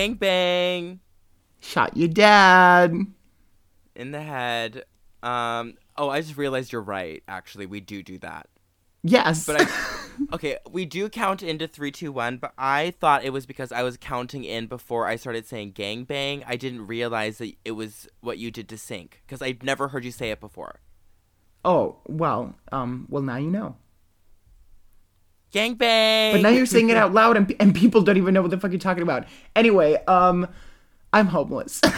Gang bang Shot your dad. in the head. Um. Oh, I just realized you're right. Actually, we do do that. Yes. But I, okay, we do count into three, two, one. But I thought it was because I was counting in before I started saying gang bang. I didn't realize that it was what you did to sync because I'd never heard you say it before. oh, well, um, well now you know. Gang bang. But now you're saying it out loud and, and people don't even know what the fuck you're talking about. Anyway, um, I'm homeless.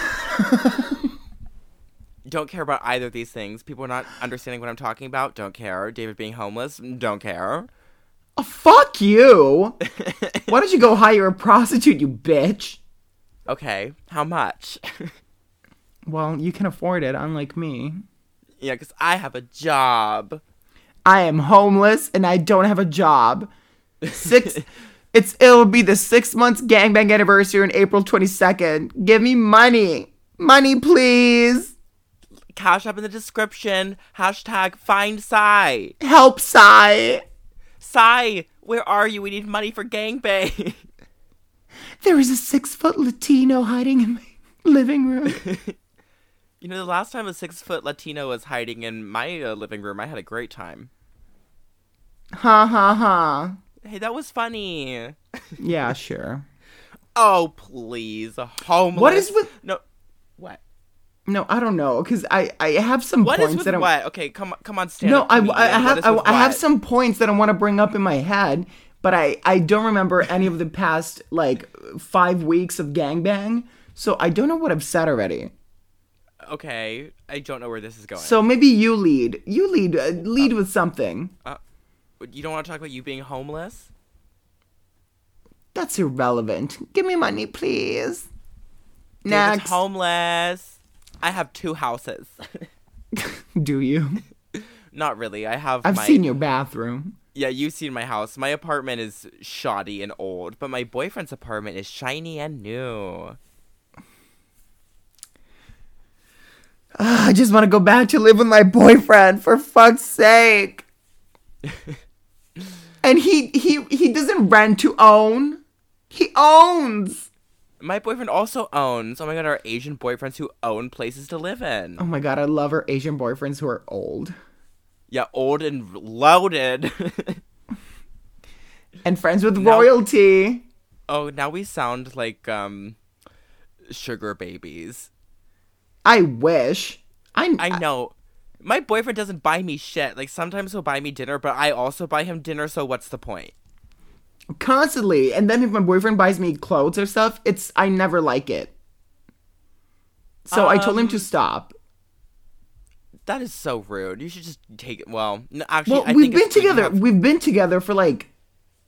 don't care about either of these things. People are not understanding what I'm talking about. Don't care. David being homeless. Don't care. oh, fuck you. Why don't you go hire a prostitute, you bitch? Okay, how much? Well, you can afford it, unlike me. yeah, because I have a job. I am homeless and I don't have a job. Six. it's it'll be the six months gangbang anniversary on April twenty second. Give me money, money, please. Cash up in the description. Hashtag find Psy. Help, Psy. Psy, where are you? We need money for gangbang. There is a six foot Latino hiding in my living room. you know, the last time a six foot Latino was hiding in my uh, living room, I had a great time. ha ha ha. Hey, that was funny. Yeah, sure. Oh, please. Homeless. What is with- No. What? No, I don't know because I I have some What points that I'm. what? Okay, come come on, stand No, up. I. I, I have I, I have some points that I want to bring up in my head, but I I don't remember any of the past like five weeks of gangbang, so I don't know what I've said already. Okay, I don't know where this is going. So maybe you lead. You lead. Uh, lead with something. you don't want to talk about you being homeless? That's irrelevant. Give me money, please. David's Next. homeless. I have two houses. Do you? Not really. I have. I've my, seen your bathroom. Yeah, you've seen my house. My apartment is shoddy and old, but my boyfriend's apartment is shiny and new. Ugh, I just want to go back to live with my boyfriend for fuck's sake. and he he he doesn't rent to own. He owns. My boyfriend also owns. Oh my god, our Asian boyfriends who own places to live in. Oh my god, I love our Asian boyfriends who are old Yeah, old and loaded. and friends with Now- royalty. oh, now we sound like um sugar babies. I wish. I I know. My boyfriend doesn't buy me shit. Like sometimes he'll buy me dinner, but I also buy him dinner, so what's the point? constantly. And then if my boyfriend buys me clothes or stuff, it's I never like it. So I told him to Um, stop. That is so rude. You should just take it. Well, n- actually, Well, I we've been together. have- We've been together for like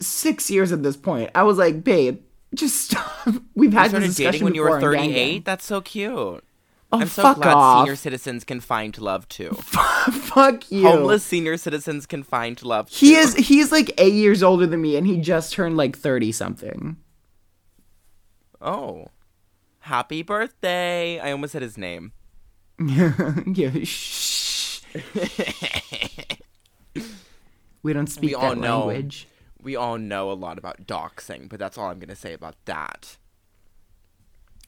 six years at this point. I was like, babe, just stop. We've You had this discussion dating when you were before on Gang 38. That's so cute. Oh, I'm so fuck glad off. senior citizens can find love too. fuck you. Homeless senior citizens can find love. Too. He is. He's like eight years older than me, and he just turned like thirty something. Oh, happy birthday! I almost said his name. yeah. Shh. we don't speak We that know. language. We all know a lot about doxing, but that's all I'm gonna say about that.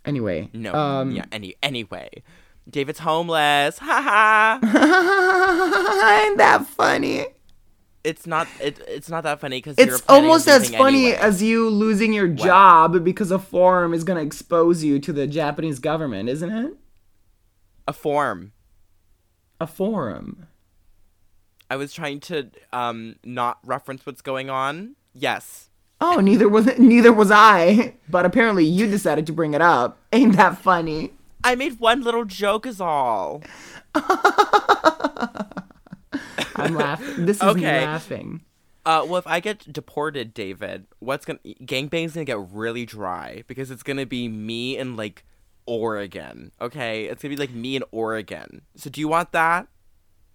Anyway. No, Um, yeah. Any anyway, David's homeless. Ha ha. Ain't that funny? It's not. It, it's not that funny because It's almost as funny as you losing your job because a forum is gonna expose you to the Japanese government, isn't it? a form. A forum. I was trying to um not reference what's going on. Yes. Oh, neither was neither was I. But apparently you decided to bring it up. Ain't that funny? I made one little joke is all. I'm laughing. This is me Okay. laughing. Uh, well, if I get deported, David, what's gonna gangbang's gonna get really dry because it's gonna be me in like Oregon. Okay, it's gonna be like me in Oregon. So do you want that?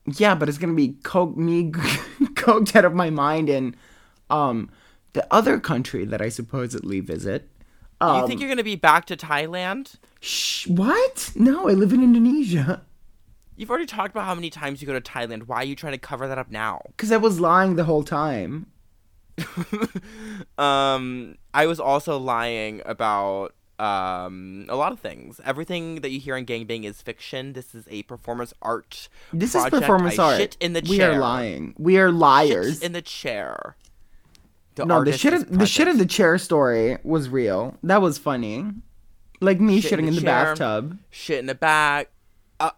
Yeah, but it's gonna be coke me coked out of my mind and um the other country that I supposedly visit. Um, you think you're gonna be back to Thailand? Shh, what? No, I live in Indonesia. You've already talked about how many times you go to Thailand. Why are you trying to cover that up now? Cause I was lying the whole time. um, I was also lying about um, a lot of things. Everything that you hear in gangbang is fiction. This is a performance art. This project. is performance I art. Shit in the we chair. are lying. We are liars. Shit in the chair. The no, the shit of, the shit of the chair story was real. That was funny. Like me Shit shitting in the the chair. bathtub. shit in the bag. Uh,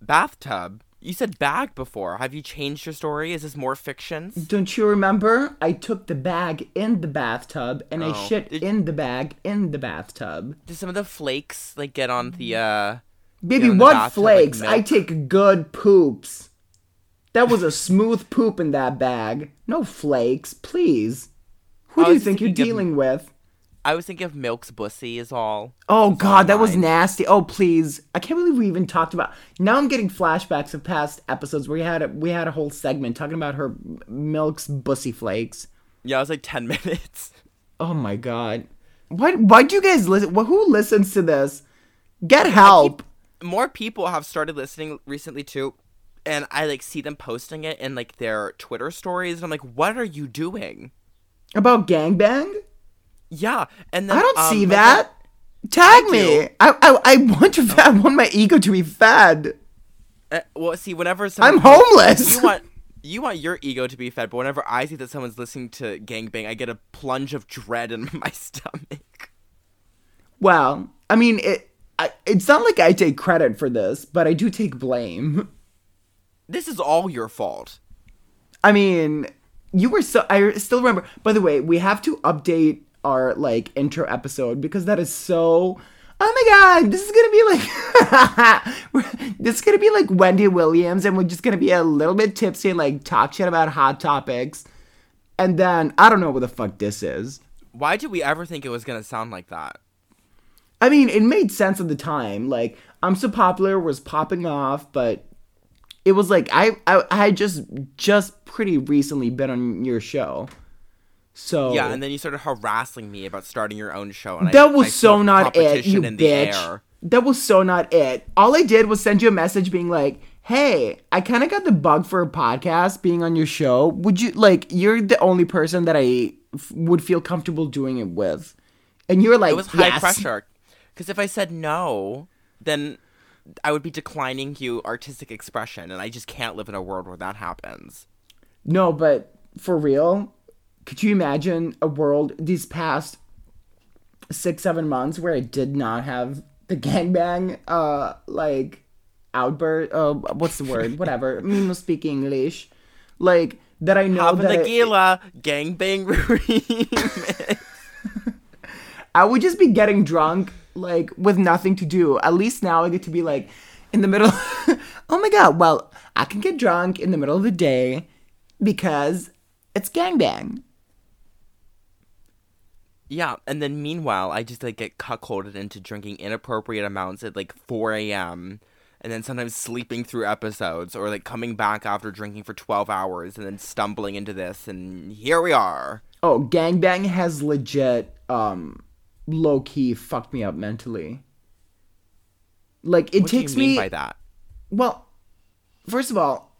bathtub. You said bag before. Have you changed your story? Is this more fictions? Don't you remember? I took the bag in the bathtub and I Oh. shit Did- in the bag in the bathtub. Did some of the flakes like get on the uh? Baby, in what bathtub like flakes? I take good poops. That was a smooth poop in that bag. No flakes, please. Who do you think you're thinking of- dealing with? I was thinking of Milk's bussy is all. Oh god, that was nasty. Oh please, I can't believe we even talked about. Now I'm getting flashbacks of past episodes where we had a, we had a whole segment talking about her milk's bussy flakes. Yeah, it was like ten minutes. Oh my god, why why do you guys listen? Wh- who listens to this? Get help. More people have started listening recently too, and I like see them posting it in like their Twitter stories, and I'm like, what are you doing? About gangbang? Yeah, and then I don't um, see that. Tag me. I, I I want to. I want my ego to be fed. uh, well, see, whenever I'm homeless. you want you want your ego to be fed, but whenever I see that someone's listening to gangbang, I get a plunge of dread in my stomach. Well, I mean, it. I, it's not like I take credit for this, but I do take blame. This is all your fault. I mean, you were so. I still remember. By the way, we have to update our like intro episode because that is so. Oh my god, this is gonna be like. this is gonna be like Wendy Williams, and we're just gonna be a little bit tipsy and like talk shit about hot topics. And then I don't know what the fuck this is. Why did we ever think it was gonna sound like that? I mean, it made sense at the time. Like, I'm so popular was popping off, but it was like I I, I just just pretty recently been on your show. So Yeah, and then you started harassing me about starting your own show. And I- that was I so not it, you bitch. That was so not it. All I did was send you a message being like, "Hey, I kind of got the bug for a podcast being on your show. Would you like? You're the only person that I f- would feel comfortable doing it with." And you were like, It was high "Yes." pressure. Because if I said no, then I would be declining you artistic expression, and I just can't live in a world where that happens. No, but for real, could you imagine a world these past six, seven months where I did not have the gangbang, uh, like outburst? Uh, what's the word? Whatever. Me no speak English. Like that I know Having that the I, gila gangbang remix. I would just be getting drunk, like with nothing to do. At least now I get to be like in the middle. oh my god! Well, I can get drunk in the middle of the day because it's gangbang. Yeah, and then meanwhile, I just like get cuckolded into drinking inappropriate amounts at like 4 a.m. and then sometimes sleeping through episodes or like coming back after drinking for 12 hours and then stumbling into this, and here we are. Oh, gangbang has legit um low key fucked me up mentally. Like it What takes do you mean me by that? well, first of all,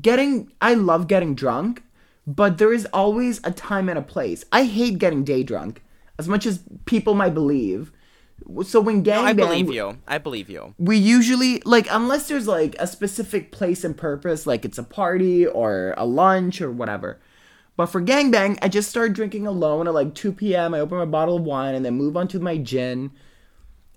getting I love getting drunk, but there is always a time and a place. I hate getting day drunk as much as people might believe. So when gangbang No, I believe you. I believe you. we usually like unless there's like a specific place and purpose like it's a party or a lunch or whatever but for gangbang i just start drinking alone at like 2 p.m i open my bottle of wine and then move on to my gin.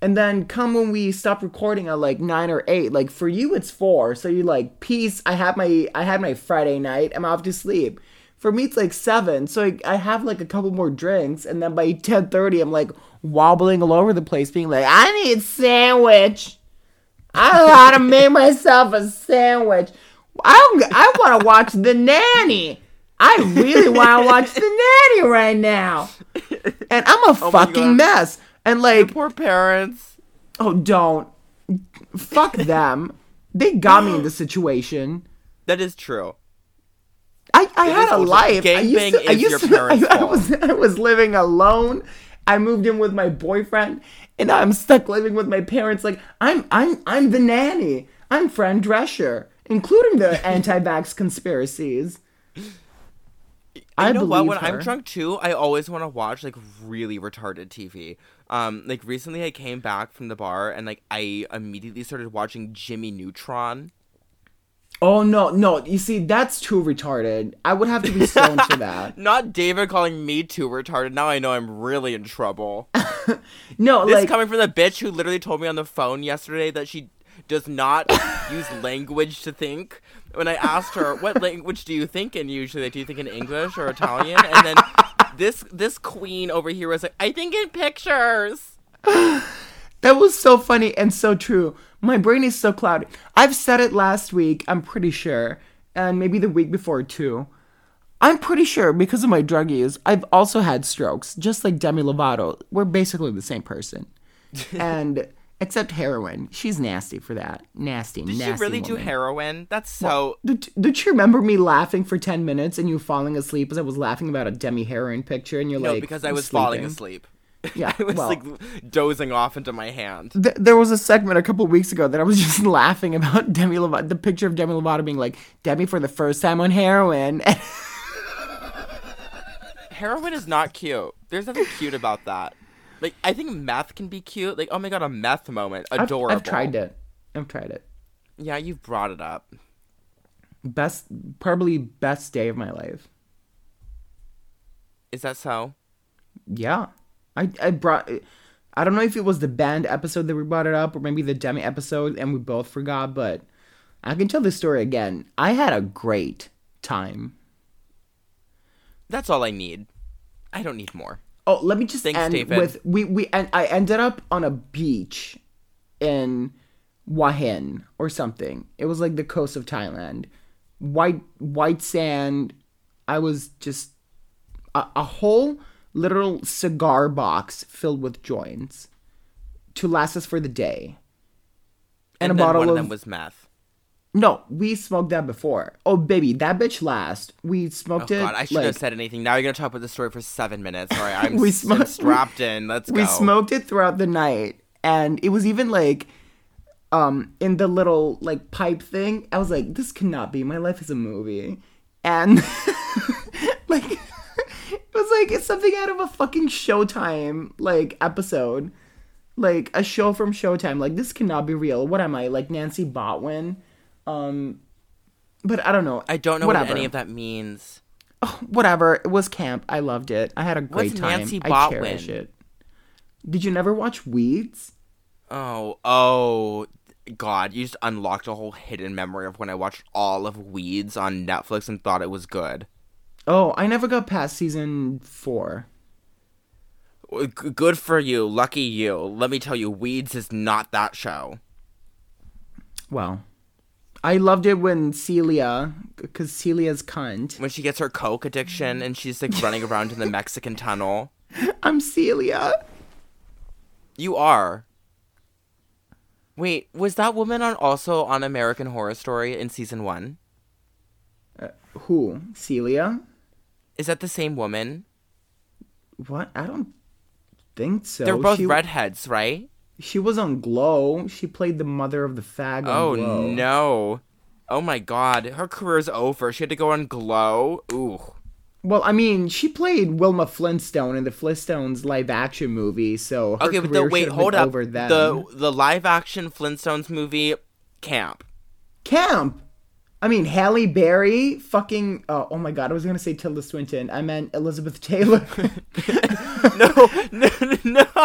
And then come when we stop recording at like 9 or 8 like for you it's 4 so you're like peace i have my i had my friday night i'm off to sleep. For me it's like 7 so I, I have like a couple more drinks. And then by 10.30 i'm like wobbling all over the place being like i need sandwich. I gotta make myself a sandwich. I I want to watch the nanny. I really want to watch the nanny right now. And I'm a Oh fucking mess. And like, Poor parents. oh, don't. Fuck them. They got me in this situation. That is true. I, I It had a life. I used to, I is used your to, parents' I, I was I was living alone. I moved in with my boyfriend, and I'm stuck living with my parents. Like I'm I'm I'm the nanny. I'm Fran Drescher, including the anti-vax conspiracies. I know what? When I'm drunk too, I always want to watch like really retarded TV. Um, like recently I came back from the bar and like I immediately started watching Jimmy Neutron. Oh no, no. You see, that's too retarded. I would have to be stoned for that. Not David calling me too retarded. Now I know I'm really in trouble. No, This like coming from the bitch who literally told me on the phone yesterday that she does not use language to think. When I asked her, "What language do you think in usually? Do you think in English or Italian?" And then this this queen over here was like, "I think in pictures." that was so funny and so true. My brain is so cloudy. I've said it last week, I'm pretty sure, and maybe the week before too. I'm pretty sure because of my drug use, I've also had strokes, just like Demi Lovato. We're basically the same person. and except heroin. She's nasty for that. Nasty, Did nasty. she really do heroin? That's so. Did, did you remember me laughing for 10 minutes and you falling asleep as I was laughing about a Demi heroin picture and you're No, like because I "I'm was falling asleep. Yeah, I was well, like dozing off into my hand. th- there was a segment a couple weeks ago that I was just laughing about Demi Lovato, the picture of Demi Lovato being like, Demi for the first time on heroin. Heroin is not cute. There's nothing cute about that. Like I think meth can be cute. Like oh my god, a meth moment, I've, adorable. I've tried it. I've tried it. Yeah, you've brought it up. Best, probably best day of my life. Is that so? Yeah. I, I brought, I don't know if it was the band episode that we brought it up or maybe the Demi episode and we both forgot, but I can tell this story again. I had a great time. That's all I need. I don't need more. Oh, let me just Thanks, end David. with we we and I ended up on a beach in Hua Hin or something. It was like the coast of Thailand. White white sand. I was just a, a whole literal cigar box filled with joints to last us for the day. And, And, a bottle one of of them was meth. No, we smoked that before. Oh baby, that bitch last. We Oh smoked it. god, I should like, have said anything. Now you're gonna talk about the story for seven minutes. All right, I'm, We we smo- strapped in. Let's we go. We smoked it throughout the night and it was even like um in the little like pipe thing i was like this cannot be my life is a movie and like it was like it's something out of a fucking showtime like episode like a show from showtime like this cannot be real what am i like nancy botwin um but i don't know I don't know whatever. what any of that means. whatever it was camp i loved it i had a great What's time Nancy i cherish Botwin? it did you never watch weeds Oh, oh, God! You just unlocked a whole hidden memory of when I watched all of Weeds on Netflix and thought it was good. Oh, I never got past season four. Good for you, lucky you. Let me tell you, Weeds is not that show. Well, I loved it when Celia, because Celia's cunt. When she gets her coke addiction and she's like running around in the Mexican tunnel. I'm Celia. You are. Wait, was that woman on also on American Horror Story in season one? Uh, who? Celia? Is that the same woman? What? I don't think so. They're both she, redheads, right? She was on Glow. She played the mother of the fag on Oh Glow. no. Oh my god, her career's over. She had to go on Glow. Ooh. Well, I mean, she played Wilma Flintstone in the Flintstones live action movie, so her Okay, but the, wait, hold up. The the live action Flintstones movie, Camp. Camp. I mean, Halle Berry, fucking. Uh, oh my god, I was gonna say Tilda Swinton. I meant Elizabeth Taylor. No, no, no.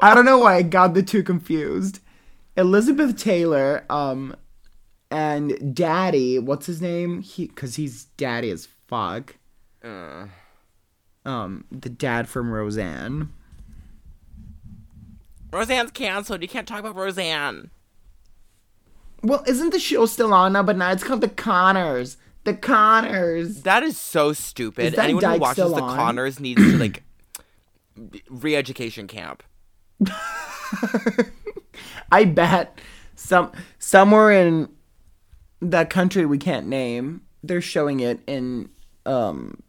I don't know why I got the two confused. Elizabeth Taylor, um, and Daddy, what's his name? He, cause he's daddy as fuck. Uh, Um, the dad from Roseanne. Roseanne's canceled. You can't talk about Roseanne. Well, isn't the show still on now? But now it's called The Connors. The Connors. That is so stupid. Is that Anyone who watches The on? Connors needs to like re-education camp. I bet some somewhere in that country we can't name, they're showing it in um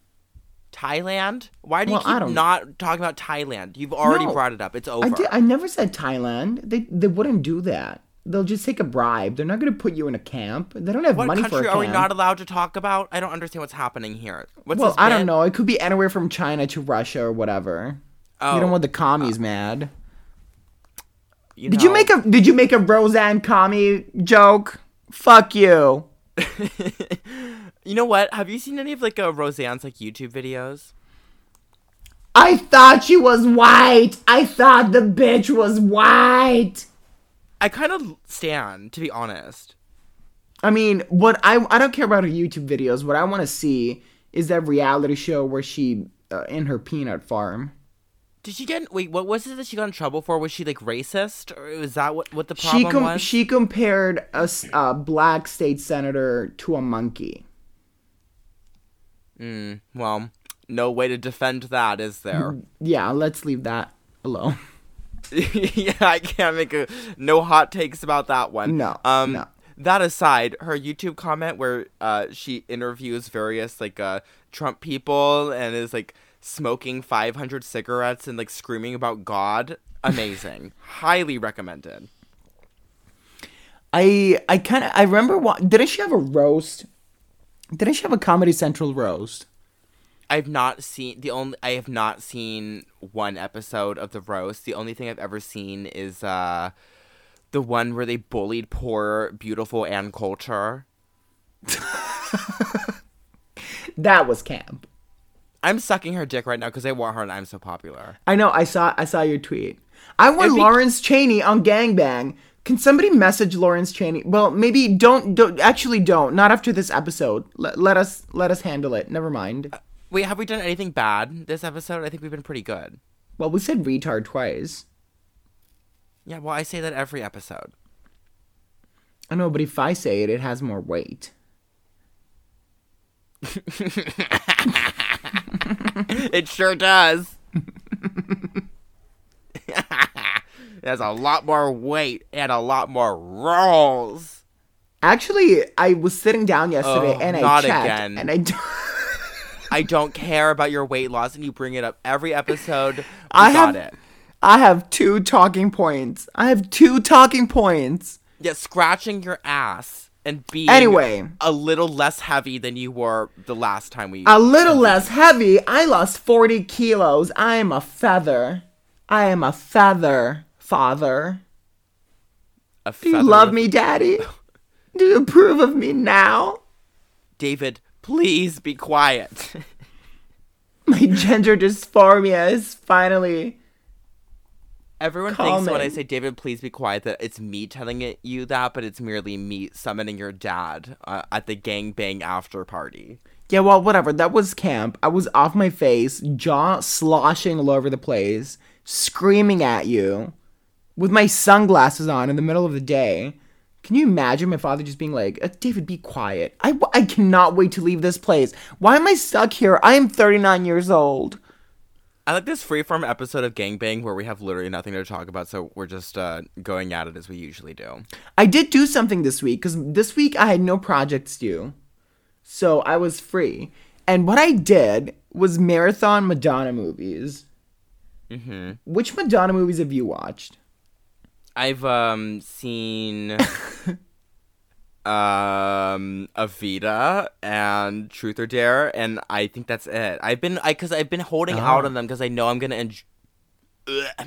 Thailand? Why do you Well, I keep not talking about Thailand? You've already No. brought it up. It's over. I did I never said Thailand. They they wouldn't do that. They'll just take a bribe. They're not going to put you in a camp. They don't have what money for a camp. What country are we not allowed to talk about? I don't understand what's happening here. What's well, I don't know. It could be anywhere from China to Russia or whatever. Oh, You don't want the commies mad. you Did you make a Did you make a Roseanne Kami joke? Fuck you. You know what? Have you seen any of like uh, Roseanne's like YouTube videos? I thought she was white. I thought the bitch was white. I kind of stand, to be honest. I mean, what I I don't care about her YouTube videos. What I want to see is that reality show where she uh, in her peanut farm. Did she get wait? What was it that she got in trouble for? Was she like racist, or was that what what the problem She com- was? she compared a black state senator to a monkey. Mm, well, no way to defend that, is there? Yeah, let's leave that alone. yeah, I can't make a no hot takes about that one. No, Um, no. that aside, her YouTube comment where uh she interviews various like uh Trump people and is like smoking 500 cigarettes and like screaming about God. Amazing. Highly recommended. I I kind of I remember what didn't she have a roast? Didn't she have a Comedy Central roast? I've not seen the only I have not seen one episode of the roast. The only thing I've ever seen is uh the one where they bullied poor beautiful Ann Coulter. That was camp. I'm sucking her dick right now because I want her and I'm so popular. I know. I saw. I saw your tweet. I want be- Lawrence Cheney on Gangbang. Can somebody message Lawrence Cheney? Well, maybe don't. Don't actually don't. Not after this episode. Let, let us let us handle it. Never mind. Wait, have we done anything bad this episode? I think we've been pretty good. Well, we said retard twice. Yeah, well, I say that every episode. I know, but if I say it, it has more weight. it sure does. it has a lot more weight and a lot more rolls. Actually, I was sitting down yesterday Oh, and I checked, again. and I. I don't care about your weight loss, and you bring it up every episode. We I got have- it. I have two talking points. I have two talking points. Yeah, scratching your ass and being Anyway. a little less heavy than you were the last time we. A little less heavy. I lost 40 kilos. I am a feather. I am a feather, father. a Do you feather love me, daddy? Do you approve of me now? David? Please be quiet. My gender dysphoria is finally. Everyone thinks when I say David, please be quiet, that it's me telling it, you that, but it's merely me summoning your dad uh, at the gangbang after party. Yeah, well, whatever. That was camp. I was off my face, jaw sloshing all over the place, screaming at you with my sunglasses on in the middle of the day. Can you imagine my father just being like, uh, David, be quiet. I, I cannot wait to leave this place. Why am I stuck here? I am 39 years old. I like this freeform episode of Gangbang where we have literally nothing to talk about, so we're just uh, going at it as we usually do. I did do something this week because this week I had no projects due. So I was free. And what I did was marathon Madonna movies. hmm Which Madonna movies have you watched? I've um seen um Evita and Truth or Dare, and I think that's it. I've been I because I've been holding out Oh. on them because I know I'm gonna enj-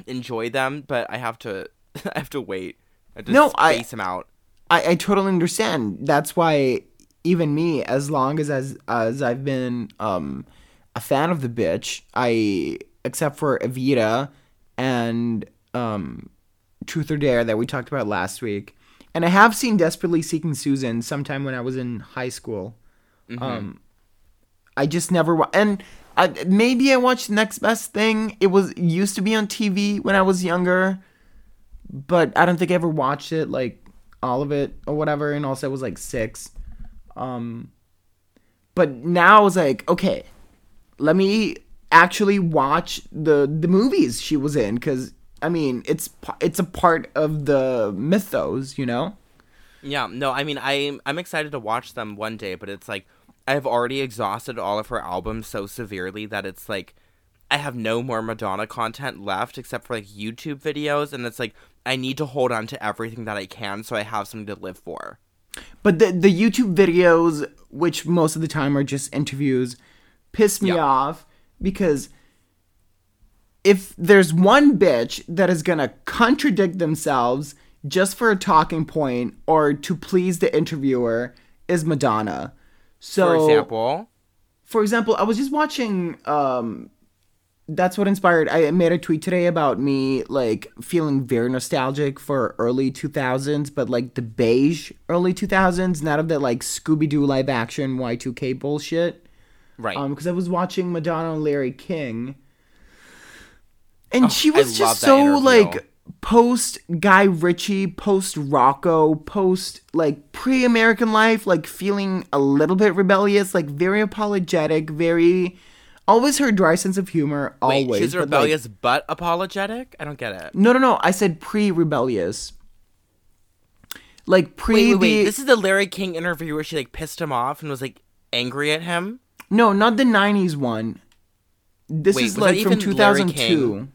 enjoy them, but I have to I have to wait. I have to No, I- space them out. I, I totally understand. That's why even me, as long as as as I've been um a fan of the bitch, I except for Evita and um Truth or Dare that we talked about last week. And I have seen Desperately Seeking Susan sometime when I was in high school. Um I just never wa- and I, maybe I watched Next Best Thing. It was used to be on TV when I was younger but I don't think I ever watched it like all of it or whatever. And also, I was like six. Um, but now I was like, okay, let me actually watch the the movies she was in because I mean, it's it's a part of the mythos, you know. Yeah, no, I mean I'm I'm excited to watch them one day, but it's like I've already exhausted all of her albums so severely that it's like I have no more Madonna content left except for like YouTube videos and it's like I need to hold on to everything that I can so I have something to live for. But the the YouTube videos, which most of the time are just interviews, piss me Yeah. off because if there's one bitch that is gonna contradict themselves just for a talking point or to please the interviewer, is Madonna. So, For example, for example, I was just watching. Um, that's what inspired. I made a tweet today about me like feeling very nostalgic for early 2000s, but like the beige early 2000s, not of the like Scooby Doo live action Y2K bullshit. right? Um, because I was watching Madonna and Larry King, and Oh, she was love just so interview. like post Guy Ritchie, post Rocco, post like pre American Life, like feeling a little bit rebellious, like very apologetic, very always her dry sense of humor. Wait, always she's but, like- rebellious but apologetic. I don't get it. no, no, no. I said pre rebellious. Like pre Wait, wait, the. This is the Larry King interview where she like pissed him off and was like angry at him. no, not the '90s one. This Wait, is like from even Larry 2002.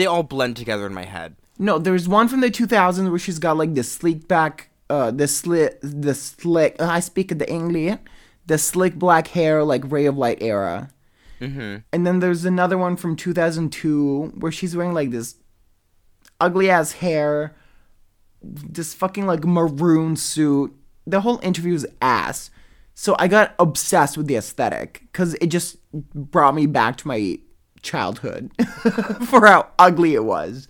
They all blend together in my head. No, there's one from the 2000s where she's got like the sleek back, uh, the slick, the slick. Uh, I speak the English, the slick black hair, like Ray of Light era. Mm-hmm. And then there's another one from 2002 where she's wearing like this ugly ass hair, this fucking like maroon suit. The whole interview is ass. So I got obsessed with the aesthetic because it just brought me back to my childhood for how ugly it was.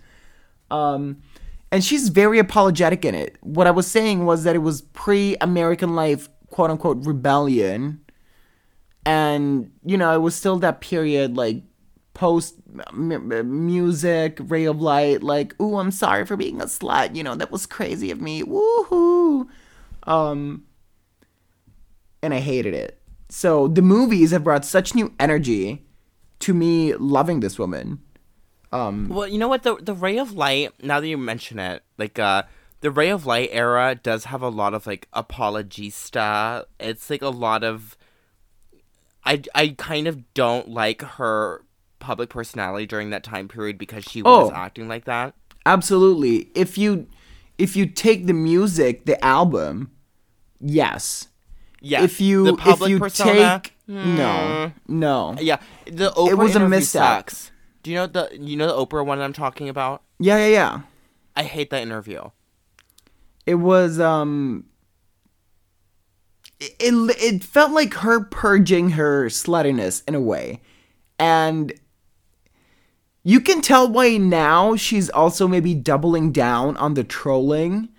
Um, and she's very apologetic in it. What I was saying was that it was pre American Life, quote unquote, rebellion. And, you know, it was still that period, like post m- music, ray of light, like, ooh, I'm sorry for being a slut. You know, that was crazy of me. Woohoo. Um, and I hated it. So the movies have brought such new energy to me loving this woman. Um, Well, you know what? The the Ray of Light. Now that you mention it, like uh, the Ray of Light era does have a lot of like apologista. It's like a lot of. I I kind of don't like her public personality during that time period because she was Oh. acting like that. absolutely. If you if you take the music, the album, yes. Yeah. if you the public if you persona, take no no yeah, the Oprah was a interview misstep. sucks. Do you know the you know the Oprah one I'm talking about? yeah yeah yeah. I hate that interview. It was um. It, it it felt like her purging her sluttiness in a way, and you can tell why now she's also maybe doubling down on the trolling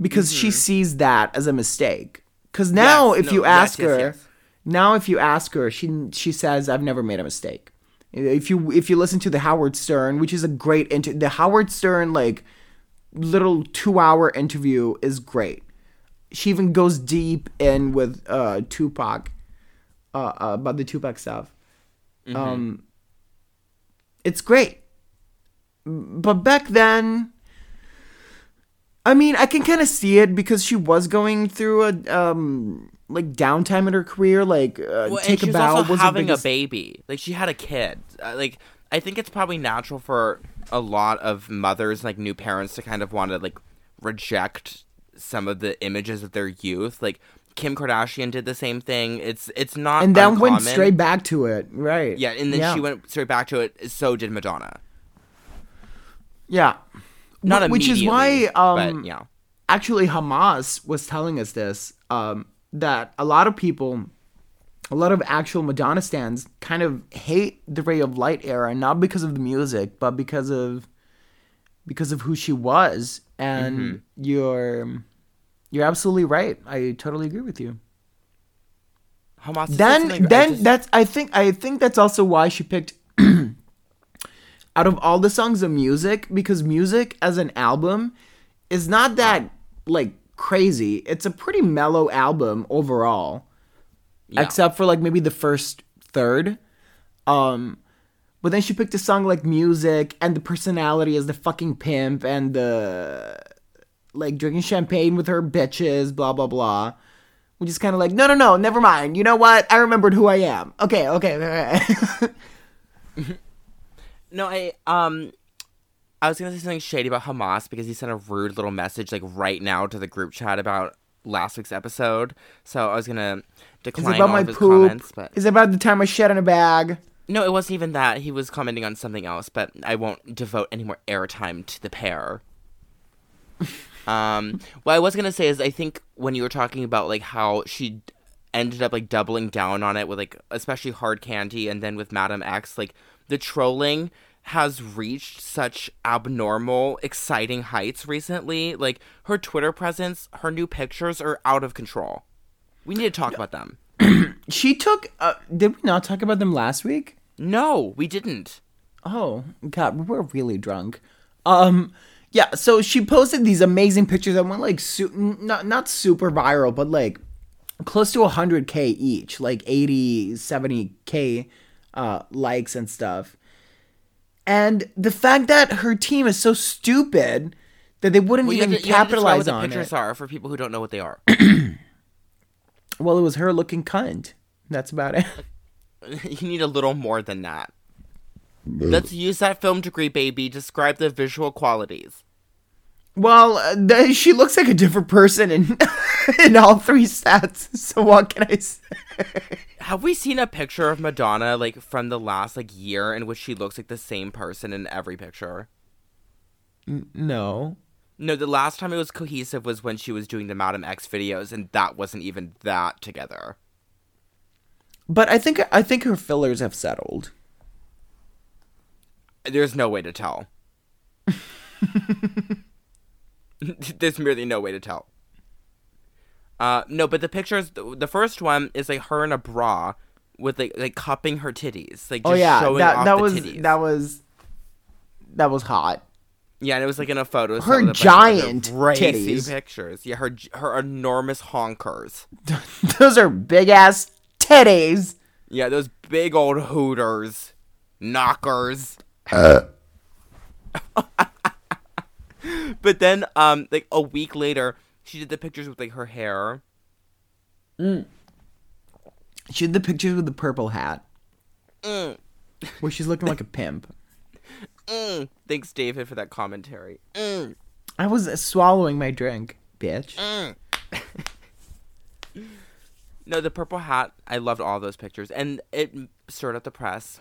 because she sees that as a mistake. Because now, Yes, if no, you yes, ask yes, her, yes. Now if you ask her, she she says, "I've never made a mistake." If you if you listen to the Howard Stern, which is a great inter- the Howard Stern like little two hour interview is great. She even goes deep in with uh Tupac, uh, uh about the Tupac stuff. Um, it's great, but back then. I mean, I can kind of see it because she was going through a um like downtime in her career. Like, uh, Well, take a was bow was having biggest- a baby. Like she had a kid. Uh, like I think it's probably natural for a lot of mothers, like new parents, to kind of want to like reject some of the images of their youth. Like Kim Kardashian did the same thing. It's it's not and then went straight back to it, right? Yeah, and then Yeah. she went straight back to it. So did Madonna. Yeah, Not Wh- which is why um but yeah. actually Hamas was telling us this um that a lot of people a lot of actual Madonna stands kind of hate the Ray of Light era not because of the music but because of because of who she was and Mm-hmm. you're you're absolutely right. I totally agree with you. Hamas. then I then just- that's I think I think that's also why she picked out of all the songs of music because music as an album is not that like crazy. It's a pretty mellow album overall. Yeah. Except for like maybe the first third. Um but then she picked a song like music and the personality is the fucking pimp and the like drinking champagne with her bitches, blah blah blah. Which is kind of like, no, no, no, never mind. You know what? I remembered who I am. Okay, okay, okay. No, I um I was gonna say something shady about Hamas because he sent a rude little message like right now to the group chat about last week's episode. So I was gonna decline about all my of his poop? comments, but Is it about the time I shed in a bag? No, it wasn't even that. He was commenting on something else, but I won't devote any more airtime to the pair. um, what I was gonna say is, I think when you were talking about like how she ended up like doubling down on it with like especially hard candy, and then with Madame X, like the trolling has reached such abnormal, exciting heights recently. Like her Twitter presence, her new pictures are out of control. We need to talk about them. She took. Uh, did we not talk about them last week? No, we didn't. Oh God, we're really drunk. Um, yeah. So she posted these amazing pictures that went like su- not not super viral, but like close to 100k each, like 80, 70k uh, likes and stuff. And the fact that her team is so stupid that they wouldn't Well, even to- you have to capitalize what on the pictures it. are for people who don't know what they are. Well, it was her looking cunt. That's about it. you need a little more than that. Let's use that film degree, baby. Describe the visual qualities. Well, uh, th- she looks like a different person in in all three sets. So what can I say? Have we seen a picture of Madonna like from the last like year in which she looks like the same person in every picture? No. No, the last time it was cohesive was when she was doing the Madame X videos, and that wasn't even that together. But I think I think her fillers have settled. There's no way to tell. There's merely no way to tell. Uh, no, but the pictures, the, the first one is like her in a bra with like like cupping her titties, like just Oh yeah, showing that off that the was titties. that was that was hot. yeah, and it was like in a photo. Her set with a bunch of giant other crazy titties. pictures. Yeah, her her enormous honkers. Those are big ass titties. Yeah, those big old hooters, knockers. but then, um, like a week later, she did the pictures with like her hair. She did the pictures with the purple hat, Mm, where she's looking like a pimp. mm. Thanks, David, for that commentary. Mm, I was swallowing my drink, bitch. mm. no, the purple hat. I loved all those pictures, and it stirred up the press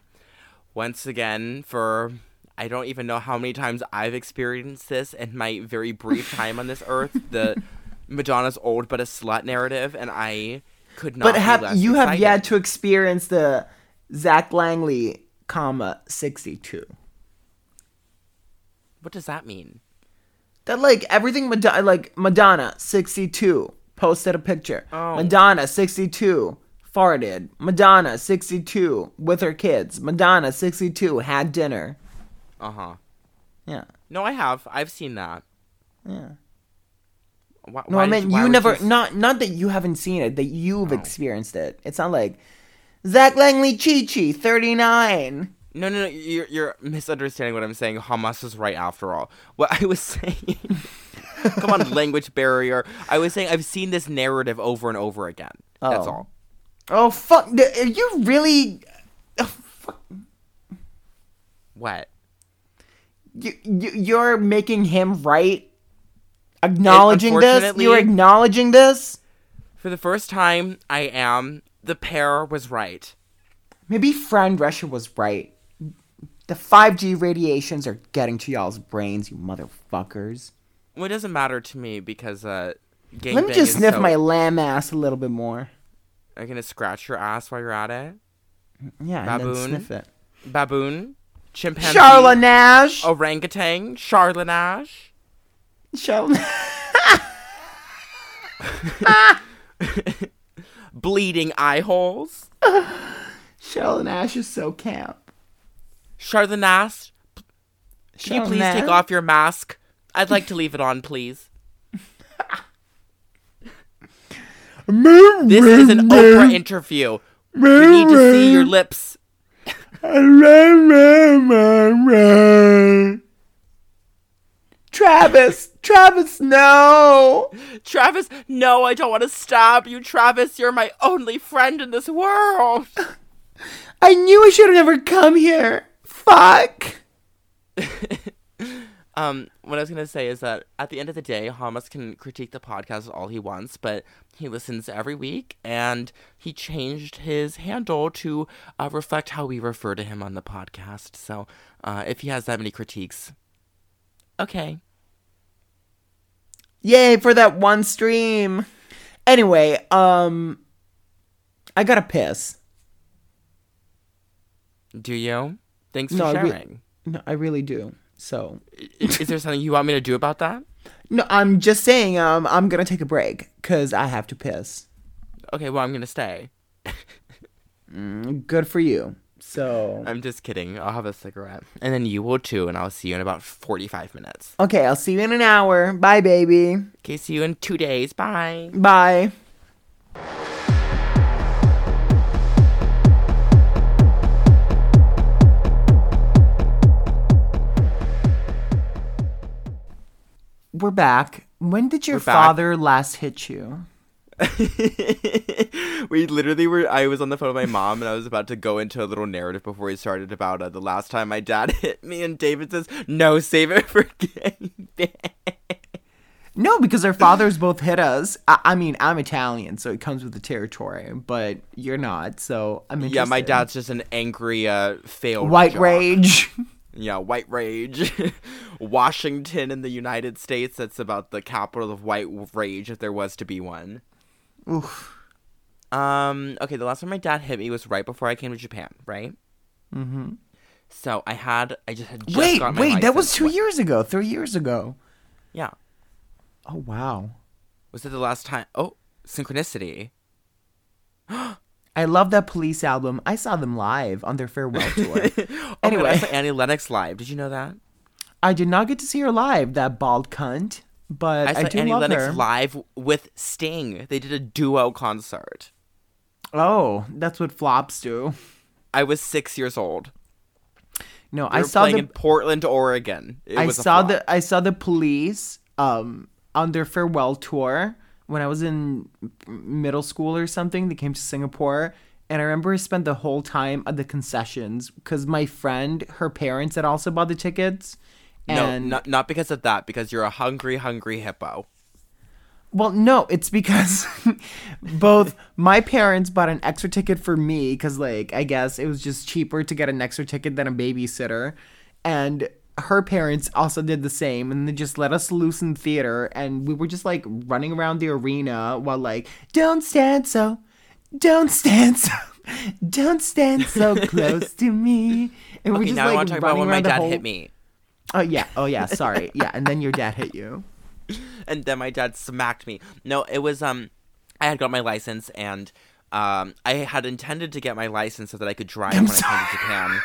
once again for. I don't even know how many times I've experienced this in my very brief time on this earth. The Madonna's old but a slut narrative, and I could not. But have you have yet to experience the Zach Langley, comma sixty two. What does that mean? That like everything Madonna, like Madonna sixty two posted a picture. Oh. Madonna sixty two farted. Madonna sixty two with her kids. Madonna sixty two had dinner. Uh huh. Yeah, No, I have. I've seen that. yeah. Why, No, why I meant why you never. s- Not not that you haven't seen it. That you've Oh. experienced it. It's not like Zach Langley Chi Chi thirty nine. No, no, no. You're you're misunderstanding what I'm saying. Hamas is right after all. What I was saying. Come on, language barrier. I was saying I've seen this narrative over and over again. That's Oh. all. Oh fuck! Are you really? Oh, fuck. What? You, you you're making him right. Acknowledging this. You're acknowledging this. For the first time, I am. The pair was right. Maybe Fran Drescher was right. The 5G radiations are getting to y'all's brains, you motherfuckers. Well, it doesn't matter to me because uh, Let me just sniff so- my lamb ass a little bit more. Are you gonna scratch your ass while you're at it? Yeah, and Baboon? sniff it. Baboon, chimpanzee, Charla Nash. orangutan, Charla Nash. Charla. bleeding eye holes. Charla Nash is so camp. Charla Nash, can you please take off your mask? I'd like to leave it on, please. This is an Oprah interview. We need to see your lips. Travis, Travis, no. Travis, no, I don't want to stab you. Travis, you're my only friend in this world. I knew I should have never come here. Fuck. Um, what I was gonna say is that at the end of the day, Hamas can critique the podcast all he wants, but he listens every week, and he changed his handle to uh, reflect how we refer to him on the podcast. So, uh, if he has that many critiques, okay. Yay for that one stream. Anyway, um I gotta piss. Do you? Thanks for No, I re- sharing. No, I really do. So is there something you want me to do about that? no, I'm just saying um I'm gonna take a break because I have to piss. Okay, well, I'm gonna stay. Good for you. So I'm just kidding. I'll have a cigarette, and then you will too, and I'll see you in about 45 minutes. okay, I'll see you in an hour. Bye, baby. Okay, see you in two days. Bye. Bye. We're back. When did your We're back. father last hit you? we literally were. I was on the phone with my mom, and I was about to go into a little narrative before we started about uh, the last time my dad hit me. And David says, "No, save it for gangbang." No, because our fathers both hit us. I, I mean, I'm Italian, so it comes with the territory, but you're not, so I'm interested. Yeah, my dad's just an angry, uh, failed White jock. rage. Yeah, white rage. Washington in the United States. That's about the capital of white rage, if there was to be one. Oof. Um. Okay, the last time my dad hit me was right before I came to Japan, right? Mm-hmm. So I had, I just had just Wait, wait, that was two What- years ago, three years ago. Yeah. Oh wow. Was it the last time? Oh, synchronicity. I love that police album. I saw them live on their farewell tour. Anyway, Anyway. I saw Annie Lennox live. Did you know that? I did not get to see her live, that bald cunt, but I I, saw do Annie Lennox her. live with Sting. They did a duo concert. oh, that's what flops do. I was six years old. No, They I saw playing the in Portland, Oregon. It I saw the I saw the police um on their farewell tour when I was in middle school or something. They came to Singapore, and I remember I spent the whole time at the concessions because my friend, her parents had also bought the tickets. No, not not because of that. Because you're a hungry, hungry hippo. well, no, it's because both my parents bought an extra ticket for me because, like, I guess it was just cheaper to get an extra ticket than a babysitter, and her parents also did the same, and they just let us loose in theater, and we were just like running around the arena while like, don't stand so, don't stand so, don't stand so close to me, and we're Okay, just now I like want to talk about when my dad whole- hit me, Oh yeah, oh yeah, sorry, yeah, and then your dad hit you. and then my dad smacked me. No, it was um, I had got my license, and um, I had intended to get my license so that I could drive when I came to Japan.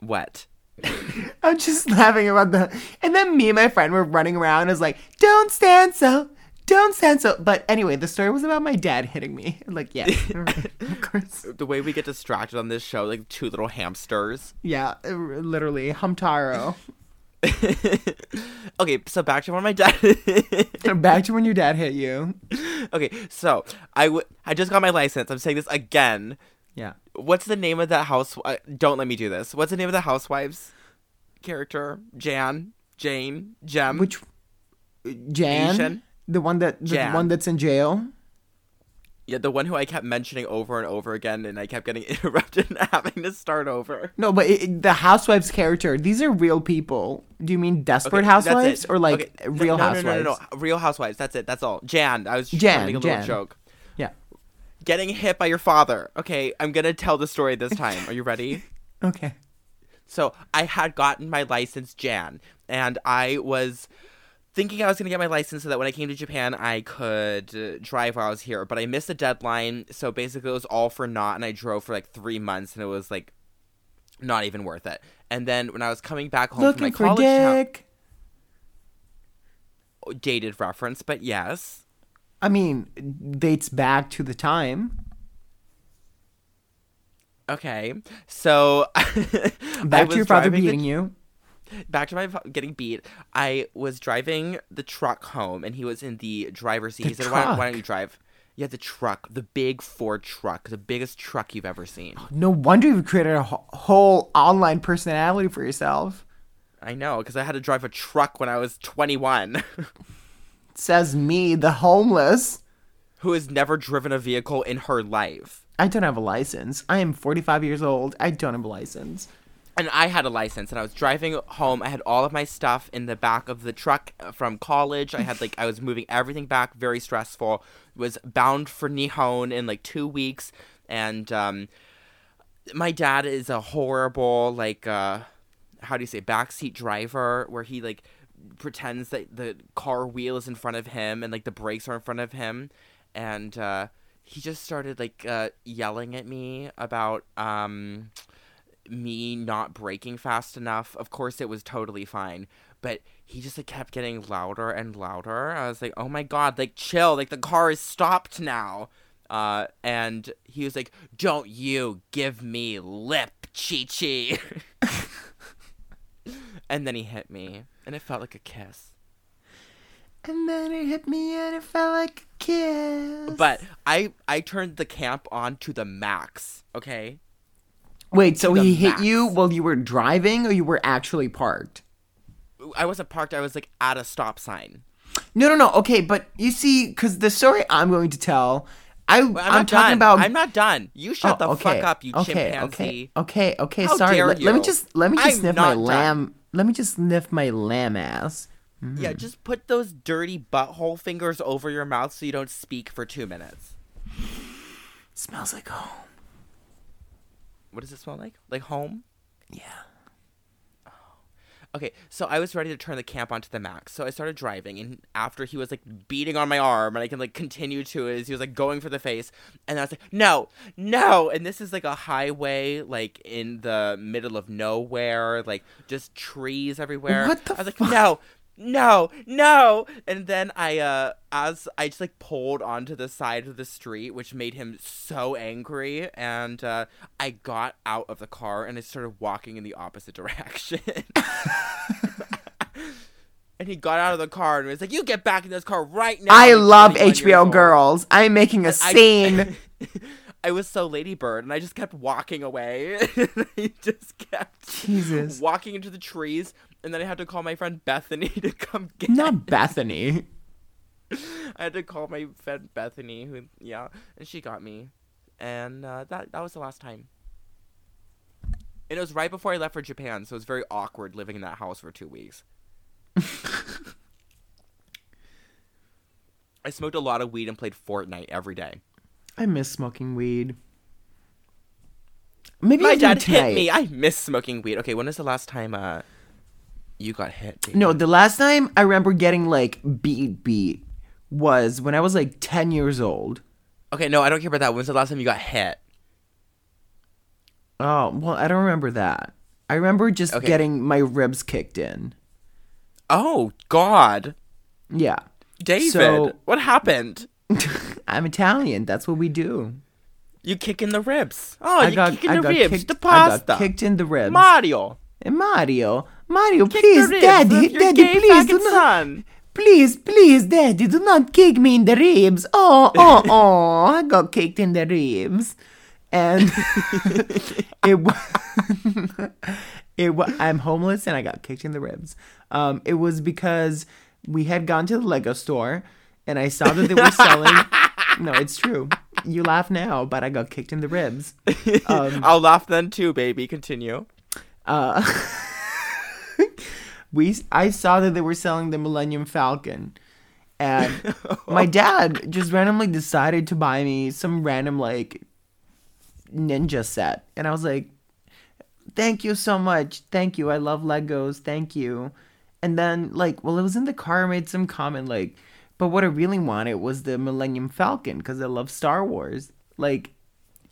what? I'm just laughing about that. And then me and my friend were running around. as like, "Don't stand so, don't stand so." But anyway, the story was about my dad hitting me. Like, yeah, of course. The way we get distracted on this show, like two little hamsters. Yeah, uh, literally, Hamtaro. okay, so back to when my dad. Back to when your dad hit you. okay, so I w- I just got my license. I'm saying this again. Yeah. What's the name of that house? Uh, don't let me do this. What's the name of the housewives character? Jan, Jane, Jem. Which Jan, Asian? the one that the Jan. one that's in jail. Yeah, the one who I kept mentioning over and over again, and I kept getting interrupted and having to start over. No, but it, the housewives character. These are real people. Do you mean desperate Okay, housewives or like Okay, real no, housewives? No, no, no, no, Real housewives. That's it. That's all. Jan. I was just Jan, trying to make a little Jan. joke. Getting hit by your father. Okay, I'm gonna tell the story this time. Are you ready? Okay. So I had gotten my license Jan, and I was thinking I was going to get my license so that when I came to Japan, I could uh, drive while I was here. But I missed the deadline, so basically it was all for naught, and I drove for like three months, and it was like not even worth it. And then when I was coming back home Looking from my college town, dated reference, but yes. I mean, dates back to the time. Okay, so Back to your father driving the beating you. back to my getting beat. I was driving the truck home, and he was in the driver's seat. The he said, why, "Why don't you drive?" Yeah, the truck, the big Ford truck, the biggest truck you've ever seen. No wonder you've created a whole online personality for yourself. I know, because I had to drive a truck when I was 21. Says me, the homeless. Who has never driven a vehicle in her life. I don't have a license. I am 45 years old. I don't have a license. And I had a license, and I was driving home. I had all of my stuff in the back of the truck from college. I had like I was moving everything back, very stressful. Was bound for Nihon in like two weeks, and um, my dad is a horrible like uh, how do you say backseat driver, where he like pretends that the car wheel is in front of him and like the brakes are in front of him, and uh, he just started like uh, yelling at me about um me not braking fast enough. Of course, it was totally fine, but he just like kept getting louder and louder. I was like, "Oh my god, like chill, like the car is stopped now." Uh, and he was like, "Don't you give me lip, Chi Chi." and then he hit me, and it felt like a kiss. And then it hit me and it felt like a kiss. But I I turned the camp on to the max. Okay. Wait, so he hit you while you were driving or you were actually parked? I wasn't parked. I was like at a stop sign. No, no, no. Okay, but you see, because the story I'm going to tell, I, I'm, I'm, talking done. about. I'm not done. You shut Oh, the fuck up, you okay, chimpanzee. Okay, okay, okay. How sorry. Let, let me just let me just I'm sniff my done. lamb. Let me just sniff my lamb ass. Yeah, mm-hmm. just put those dirty butthole fingers over your mouth so you don't speak for two minutes. Smells like home. What does it smell like? Like home? Yeah. Okay, so I was ready to turn the camp onto the max. So I started driving, and after he was like beating on my arm, and I can like continue to it, he was like going for the face, and I was like, no, no. And this is like a highway, like in the middle of nowhere, like just trees everywhere. What the I was like, fuck? no, no, no. And then I, uh, as I just like pulled onto the side of the street, which made him so angry, and uh, I got out of the car and I started walking in the opposite direction. and he got out of the car and was like, "You get back in this car right now." I love HBO girls. I'm making a I- scene. I was so Lady Bird, and I just kept walking away. he just kept Jesus. walking into the trees, and then I had to call my friend Bethany to come get. Me. Not Bethany. I had to call my friend Bethany, who yeah, and she got me, and uh, that that was the last time. And it was right before I left for Japan, so it was very awkward living in that house for two weeks. I smoked a lot of weed and played Fortnite every day. I miss smoking weed. Maybe My dad tonight. hit me. I miss smoking weed. Okay, when was the last time uh you got hit? baby? No, the last time I remember getting like beat beat was when I was like 10 years old. Okay, no, I don't care about that. When's the last time you got hit? Oh, well, I don't remember that. I remember just Okay. getting my ribs kicked in. Oh God, Yeah. David, So- what happened? I'm Italian. That's what we do. You kick in the ribs. Oh, I you got, kick in I the ribs. kicked, the I pasta. got kicked in the ribs. Mario. And Mario, Mario, Kick please, daddy, daddy, please do not, son. please, please, daddy, do not kick me in the ribs. Oh, oh, oh, I got kicked in the ribs, and it was, it was. I'm homeless and I got kicked in the ribs. Um, it was because we had gone to the Lego store and I saw that they were selling. no, it's true. You laugh now, but I got kicked in the ribs. Um, I'll laugh then too, baby. Continue. uh we I saw that they were selling the Millennium Falcon and my dad just randomly decided to buy me some random like ninja set and I was like thank you so much thank you I love Legos thank you and then like well it was in the car I made some comment like but what I really wanted was the Millennium Falcon cuz I love Star Wars like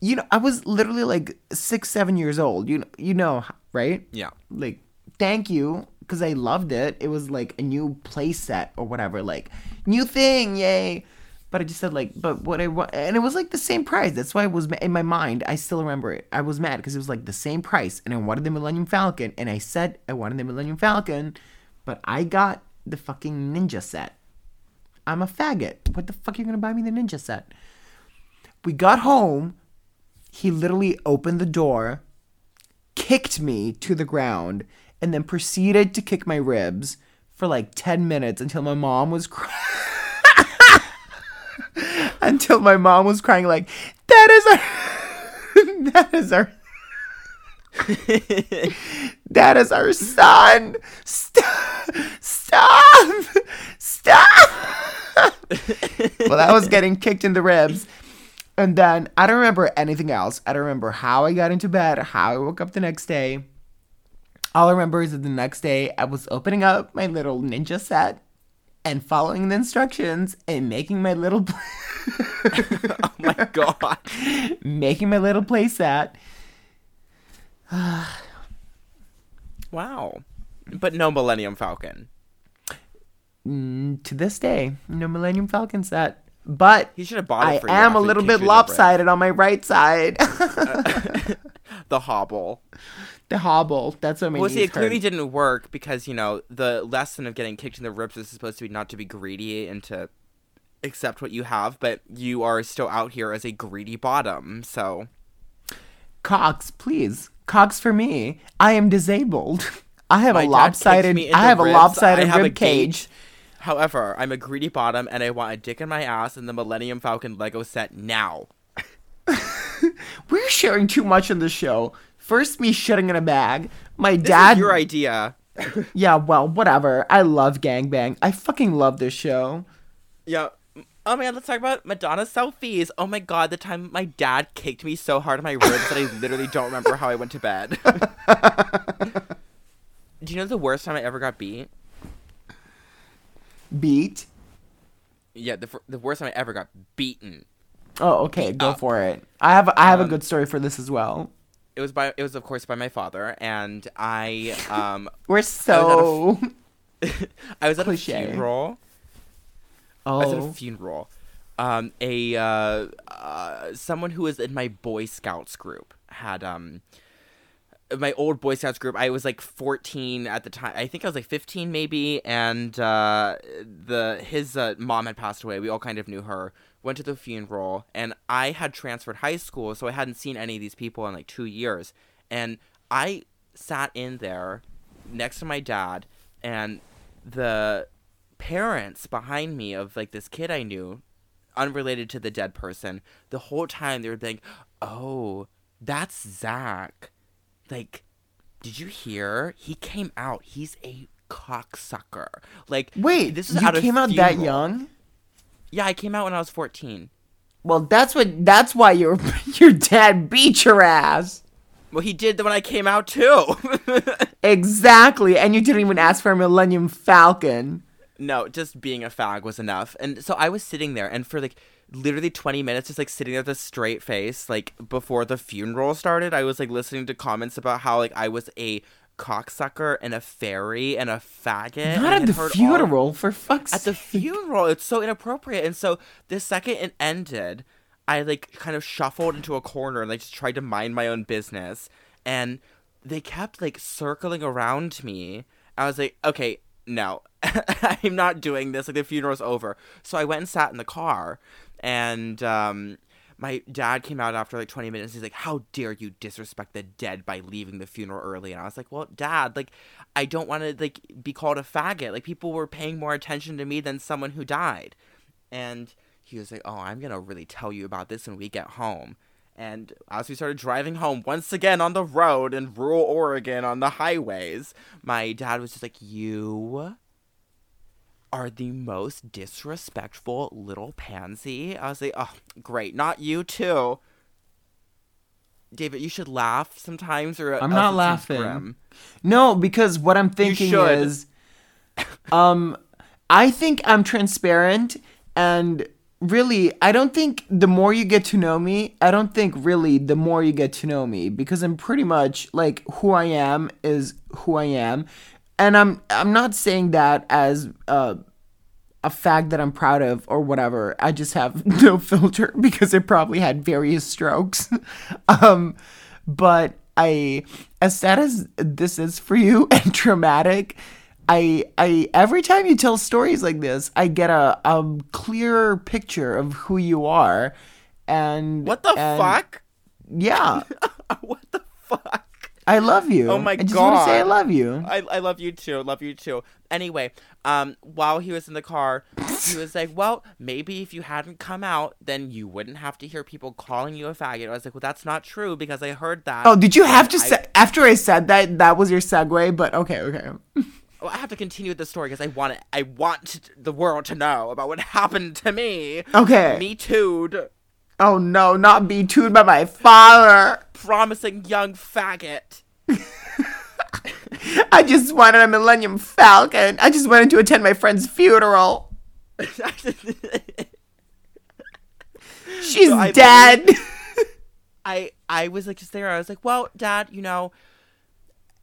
you know I was literally like 6 7 years old you know you know right Yeah. like thank you because I loved it. It was like a new play set or whatever, like new thing, yay. But I just said like, but what I want, and it was like the same price. That's why I was in my mind. I still remember it. I was mad because it was like the same price, and I wanted the Millennium Falcon, and I said I wanted the Millennium Falcon, but I got the fucking ninja set. I'm a faggot. What the fuck are you gonna buy me the ninja set? We got home. He literally opened the door, kicked me to the ground, and then proceeded to kick my ribs for like 10 minutes until my mom was crying. until my mom was crying like, that is our, that is our, that is our son. Stop, stop, stop. well, that was getting kicked in the ribs. And then I don't remember anything else. I don't remember how I got into bed, how I woke up the next day. All I remember is that the next day I was opening up my little ninja set and following the instructions and making my little oh my god. making my little play set. Wow. But no Millennium Falcon. Mm, to this day, no Millennium Falcon set. But He should have bought it I am a little bit you in the ribs. lopsided on my right side. The hobble. the hobble. That's what my Well, knees see, it clearly didn't work because you know the lesson of getting kicked in the ribs is supposed to be not to be greedy and to accept what you have, but you are still out here as a greedy bottom. So Cox, please. Cox for me. I am disabled. I have My a lopsided. I have a lopsided I have a rib cage. However, I'm a greedy bottom and I want a dick in my ass in the Millennium Falcon Lego set now. We're sharing too much in this show. First, me shitting in a bag. My This dad. is your idea. yeah, well, whatever. I love gangbang. I fucking love this show. Yeah. Oh my god, let's talk about Madonna selfies. Oh my god, the time my dad kicked me so hard in my ribs that I literally don't remember how I went to bed. Do you know the worst time I ever got beat? Beat. Yeah, the, the worst time I ever got beaten. Oh, okay. Go up. for it. I have. I have a Um, good story for this as well. It was by it was of course by my father and I um We're so. I was at Cliche. a funeral. I was at a oh. funeral. Um, a uh, uh, someone who was in my Boy Scouts group had um, my old Boy Scouts group. I was like 14 at the time. I think I was like 15 maybe, and uh, the his uh, mom had passed away. We all kind of knew her. Went to the funeral, and I had transferred high school, so I hadn't seen any of these people in like two years. And I sat in there next to my dad, and the parents behind me of like this kid I knew, unrelated to the dead person, the whole time they were like, "Oh, that's Zach." Like, did you hear? He came out. He's a cocksucker. Like, Wait, this is you out came out that young? Yeah, I came out when I was fourteen. Well, that's what. That's why your your dad beat your ass. Well, he did the when I came out too. Exactly, and you didn't even ask for a Millennium Falcon. No, just being a fag was enough. And so I was sitting there, and for like literally 20 minutes, just like sitting there with a straight face, like before the funeral started, I was like listening to comments about how like I was a cocksucker and a fairy and a faggot. Not at the heard all- funeral, for fuck's at the funeral. It's so inappropriate. And so the second it ended, I like kind of shuffled into a corner and like just tried to mind my own business. And they kept like circling around me. I was like, okay, no, I'm not doing this. Like the funeral's over. So I went and sat in the car, and um, my dad came out after like 20 minutes. He's like, "How dare you disrespect the dead by leaving the funeral early?" And I was like, "Well, dad, like I don't want to like be called a faggot. Like people were paying more attention to me than someone who died." And he was like, "Oh, I'm to really tell you about this when we get home." And as we started driving home once again on the road in rural Oregon on the highways, my dad was just like, "You are the most disrespectful little pansy." I was like, "Oh, great, not you too." David, you should laugh sometimes, or I'm not laughing. grim. No, because what I'm thinking is, um, I think I'm transparent, and really, I don't think the more you get to know me, I don't think really the more you get to know me, because I'm pretty much like who I am is who I am, and I'm I'm not saying that as uh a fact that I'm proud of or whatever. I just have no filter because it probably had various strokes. um, but I, as sad as this is for you and traumatic, I, I every time you tell stories like this, I get a, a clearer picture of who you are. And What the and- fuck? Yeah, what the fuck? I love you. Oh my I just want to say I love you. I, I love you too. Love you too. Anyway, um, while he was in the car, he was like, "Well, maybe if you hadn't come out, then you wouldn't have to hear people calling you a faggot." I was like, "Well, that's not true because I heard that." Oh, did you have to I- say after I said that? That was your segue, but okay, okay. Well, I have to continue with the story because I want it. I want the world to know about what happened to me. Okay. Me too. Oh no, not be tuned by my father. Promising young faggot. I just wanted a Millennium Falcon. I just wanted to attend my friend's funeral. She's So I dead. I I was like just there. I was like, well, Dad, you know,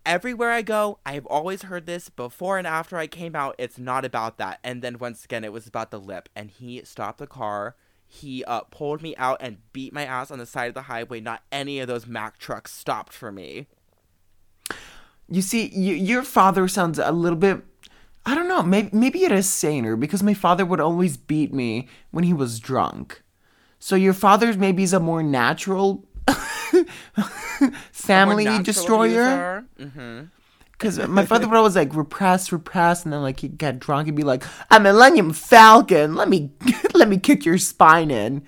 everywhere I go, I've always heard this before and after I came out. It's not about that. And then once again, it was about the lip. And he stopped the car. He uh, pulled me out and beat my ass on the side of the highway. Not any of those Mack trucks stopped for me. you see, you, your father sounds a little bit. I don't know. Maybe maybe it is saner because my father would always beat me when he was drunk. So your father's maybe is a more natural family destroyer. Mm-hmm. Because my father would always like repress, repress, and then like he'd get drunk and be like, "I'm a Millennium Falcon. Let me, let me kick your spine in."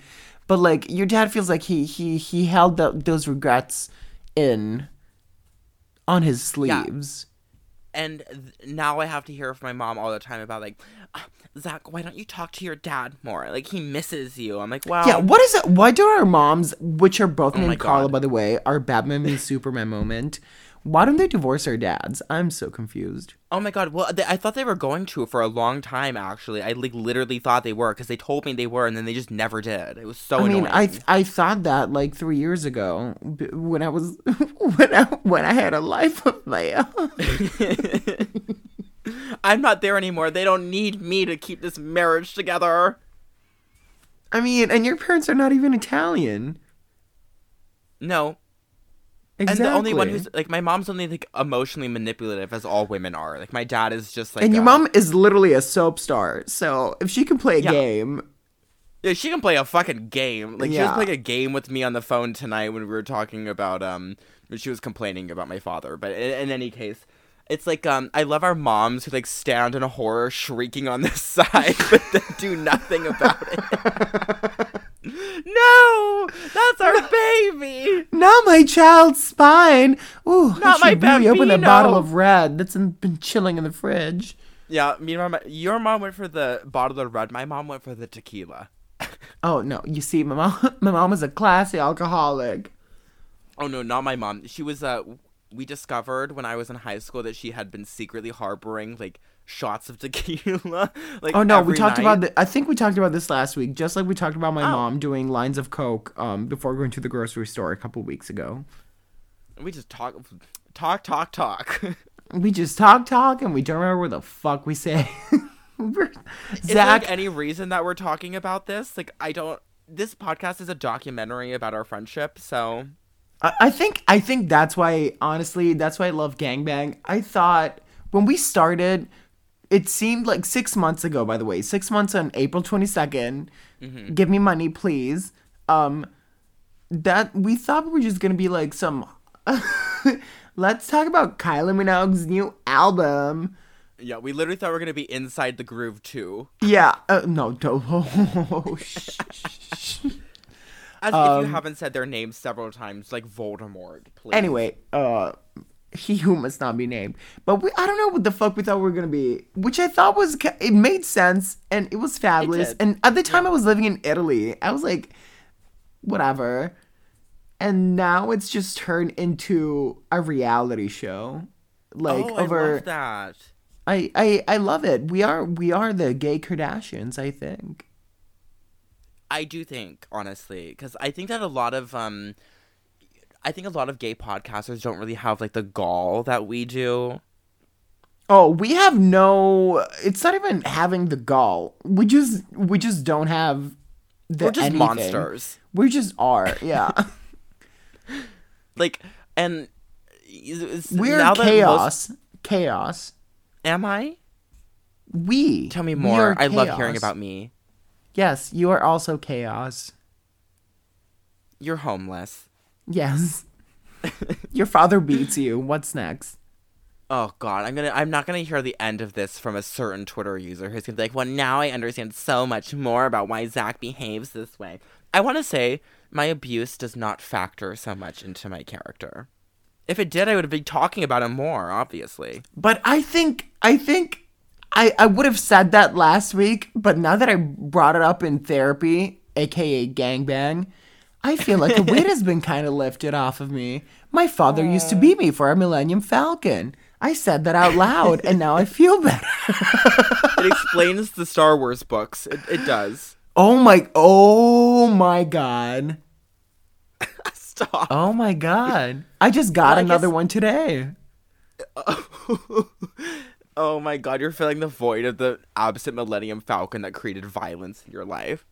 But like your dad feels like he he he held tho- those regrets in on his Yeah. And th- now I have to hear from my mom all the time about like, "Ah, Zach, why don't you talk to your dad more? Like he misses you. I'm like, well, Yeah, what is it? Why do our moms, which are both Oh named Carla, God. by the way, our Batman and Superman moment? Why don't they divorce our dads? I'm so confused. Oh my god! Well, they, I thought they were going to for a long time. Actually, I like literally thought they were because they told me they were, and then they just never did. It was so I mean, annoying. I I thought that like three years ago when I was when I when I had a life of my own. I'm not there anymore. They don't need me to keep this marriage together. I mean, and your parents are not even Italian. No, Exactly. and the only one who's like my mom's only like emotionally manipulative, as all women are. Like my dad is just like. and your uh, mom is literally a soap star. So if she can play a Yeah. game, Yeah, she can play a fucking game. Like she was playing a game with me on the phone tonight when we were talking about um when she was complaining about my father. But in, in any case, it's like um I love our moms who like stand in a horror shrieking on this side but then do nothing about it. no, that's our baby. not my child's spine. Ooh, Not I my should really open a bottle of red that's in, been chilling in the fridge. Yeah, me and my your mom went for the bottle of red. My mom went for the tequila. Oh no, you see, my mom, my mom is a classy alcoholic. Oh no, not my mom. She was uh we discovered when I was in high school that she had been secretly harboring like shots of tequila. like Oh no, we talked night. about the, I think we talked about this last week, just like we talked about my Oh. mom doing lines of coke um before going to the grocery store a couple weeks ago. We just talk talk talk talk. We just talk talk and we don't remember what the fuck we say. We're- Is there like any reason that we're talking about this? Like I don't this podcast is a documentary about our friendship, so I, I think I think that's why honestly that's why I love gangbang. I thought when we started, it seemed like six months ago. By the way, six months on April twenty Give me money, please. Um, that we thought we were just gonna be like some. Let's talk about Kylie Minogue's new album. yeah, we literally thought we were gonna be inside the groove too. Yeah, uh, no, don't. Oh, shh, As if Um, you haven't said their name several times, like Voldemort, please. Anyway, uh, he who must not be named. But we, I don't know what the fuck we thought we were gonna be, which I thought was it made sense and it was fabulous. did. and at the time, I was living in Italy. I was like, whatever. And now it's just turned into a reality show. Like oh, I over, love that. I, I I love it. We are we are the gay Kardashians. I think. I do think, honestly, because I think that a lot of um, I think a lot of gay podcasters don't really have like the gall that we do. Oh, we have no. It's not even having the gall. We just we just don't have. The We're just anything. monsters. We just are. Yeah, Like, and it's- we're now that most- chaos. Chaos. am I? We. Tell me more. I love hearing about me. Yes, you are also chaos. You're homeless. Yes. Your father beats you. What's next? Oh God, I'm gonna I'm not gonna hear the end of this from a certain Twitter user who's gonna be like, Well now I understand so much more about why Zach behaves this way. I wanna say my abuse does not factor so much into my character. If it did, I would have been talking about him more, obviously. But I think I think I I would have said that last week, but now that I brought it up in therapy, aka gangbang, I feel like a weight has been kind of lifted off of me. My father used to beat me for a Millennium Falcon. I said that out loud, and now I feel better. It explains the Star Wars books. It, it does. Oh my! Oh my God! Stop. Oh my God! I just got Well, I another guess- one today. oh my God, you're filling the void of the absent Millennium Falcon that created violence in your life.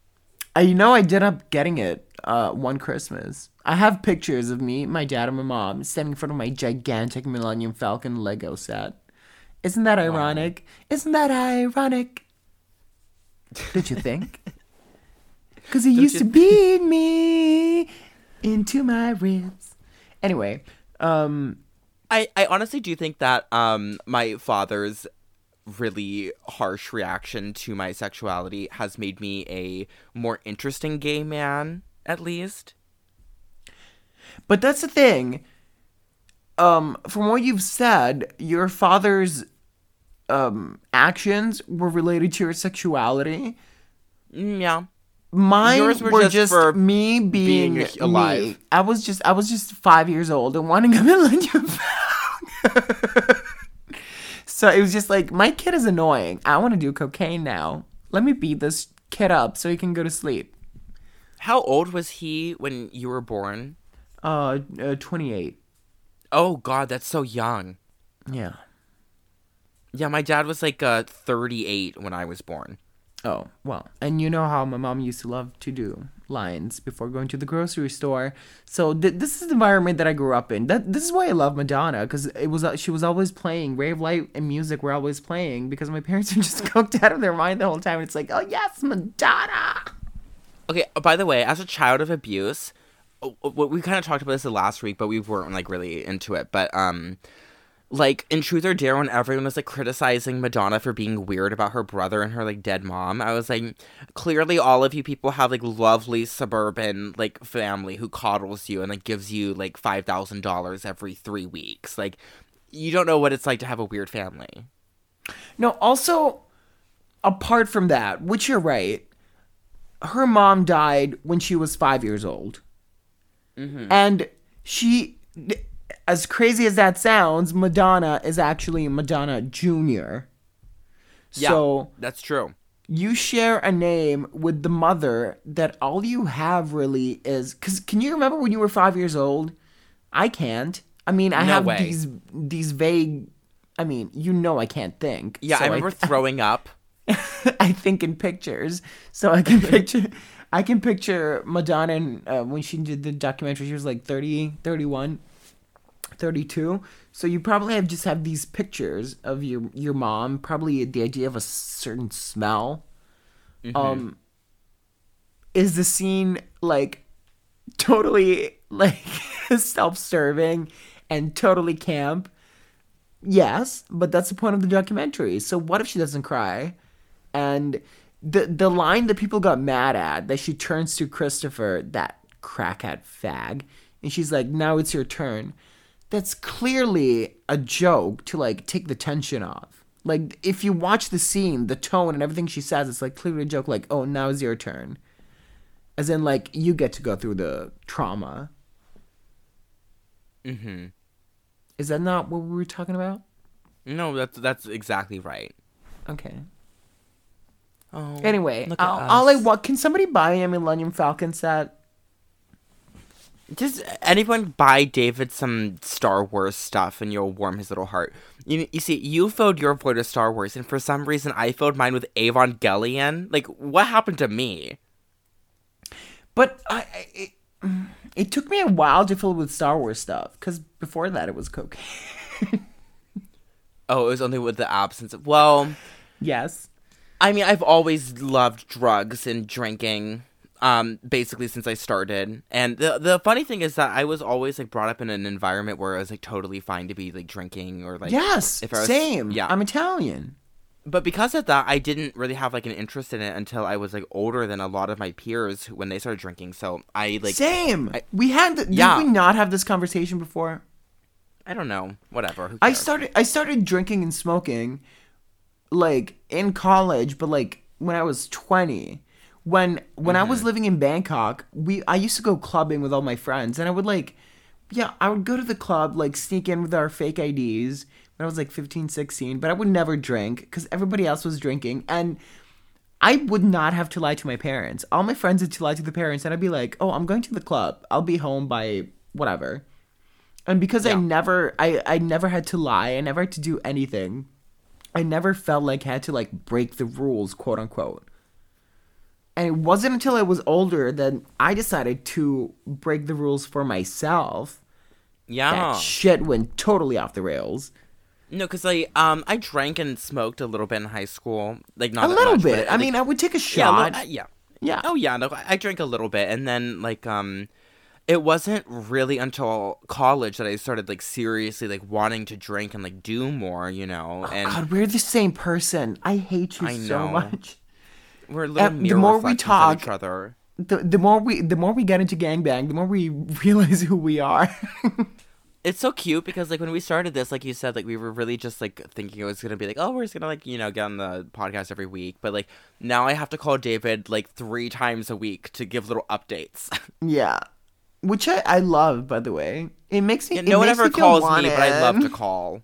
Uh, you know, I did up getting it uh, one Christmas. I have pictures of me, my dad, and my mom standing in front of my gigantic Millennium Falcon Lego set. Isn't that ironic? Isn't that ironic? Did you think? Because he used you to beat me into my ribs. Anyway, um, I, I honestly do think that um my father's really harsh reaction to my sexuality has made me a more interesting gay man, at least. But that's the thing. Um, from what you've said, your father's um, actions were related to your sexuality. Mm, yeah. Mine Yours were, were just just for me being, being alive. me. I was just I was just five years old and wanting a millennium falcon. so it was just like my kid is annoying. I want to do cocaine now. Let me beat this kid up so he can go to sleep. How old was he when you were born? Uh, uh 28. Oh god, that's so young. Yeah. Yeah, my dad was like uh 38 when I was born. Oh, well. And you know how my mom used to love to do lines before going to the grocery store. So th- this is the environment that I grew up in. That this is why I love Madonna cuz it was uh, she was always playing Ray of Light and music were always playing because my parents were just cooked out of their mind the whole time. And it's like, "Oh, yes, Madonna." Okay, uh, by the way, as a child of abuse, we kind of talked about this the last week, but we weren't like really into it. But um, like in Truth or Dare, when everyone was like criticizing Madonna for being weird about her brother and her like dead mom, I was like, clearly all of you people have like lovely suburban like family who coddles you and like gives you like five thousand dollars every three weeks. Like, you don't know what it's like to have a weird family. No, also apart from that, which you're right, her mom died when she was 5 years old. Mm-hmm. And she as crazy as that sounds, Madonna is actually Madonna Jr. Yeah, So that's true. you share a name with the mother that all you have really is because can you remember when you were five years old? I can't. I mean, I No have way. these these vague. I mean, you know, I can't think. Yeah, so I remember throwing up. I think in pictures, so I can picture. I can picture Madonna and, uh, when she did the documentary. She was like 30, 31, 32. So you probably have just have these pictures of your your mom. Probably the idea of a certain smell. Um, is the scene like totally like self-serving and totally camp? Yes, but that's the point of the documentary. So what if she doesn't cry? And the the line that people got mad at that she turns to Christopher, that crackhead fag, and she's like, "Now it's your turn." That's clearly a joke to like take the tension off. Like if you watch the scene, the tone and everything she says, it's like clearly a joke. Like, "Oh, now is your turn," as in like you get to go through the trauma. hmm Is that not what we were talking about? No, that's that's exactly right. Okay. Oh, Anyway, I'll, I'll like us. what? Can somebody buy a Millennium Falcon set? Does anyone buy David some Star Wars stuff and you'll warm his little heart? You, you see, you filled your void with Star Wars, and for some reason I filled mine with Evangelion. Like, what happened to me? But I, I it, it took me a while to fill it with Star Wars stuff because before that it was cocaine. Oh, it was only with the absence of. Well, yes. I mean, I've always loved drugs and drinking. Um basically since I started. And the the funny thing is that I was always like brought up in an environment where I was like totally fine to be like drinking or like yes, if I was- same. yeah. I'm Italian. but because of that, I didn't really have like an interest in it until I was like older than a lot of my peers who- when they started drinking. So I like same. I- we had. The, Yeah. Did we not have this conversation before? I don't know, whatever. I started. I started drinking and smoking, like in college, but like when I was twenty. When when I Mm-hmm. was living in Bangkok, we I used to go clubbing with all my friends, and I would like, yeah, I would go to the club, like sneak in with our fake IDs when I was like 15, 16, but I would never drink because everybody else was drinking, and I would not have to lie to my parents. All my friends had to lie to the parents, and I'd be like, "Oh, I'm going to the club. I'll be home by whatever." And because I never, I, I never had to lie. I never had to do anything. I never felt like I had to like break the rules, quote unquote. And it wasn't until I was older that I decided to break the rules for myself. yeah. That shit went totally off the rails. No, because like um, I drank and smoked a little bit in high school, like not A little much, but, bit. I like, mean, I would take a yeah, shot. little- uh, yeah, yeah. Oh yeah, no, I I drank a little bit, and then like um, it wasn't really until college that I started like seriously like wanting to drink and like do more, you know. And God, we're the same person. I hate you I so know. much. We're little uh, the more we talk- each other. The, the more we the more we get into gangbang, the more we realize who we are. It's so cute because like when we started this, like you said, like we were really just like thinking it was gonna be like, oh, we're just gonna like you know get on the podcast every week, but like now I have to call David like three times a week to give little updates. yeah, which I, I love, by the way. It makes me. Yeah, it no one ever calls me, but I love to call.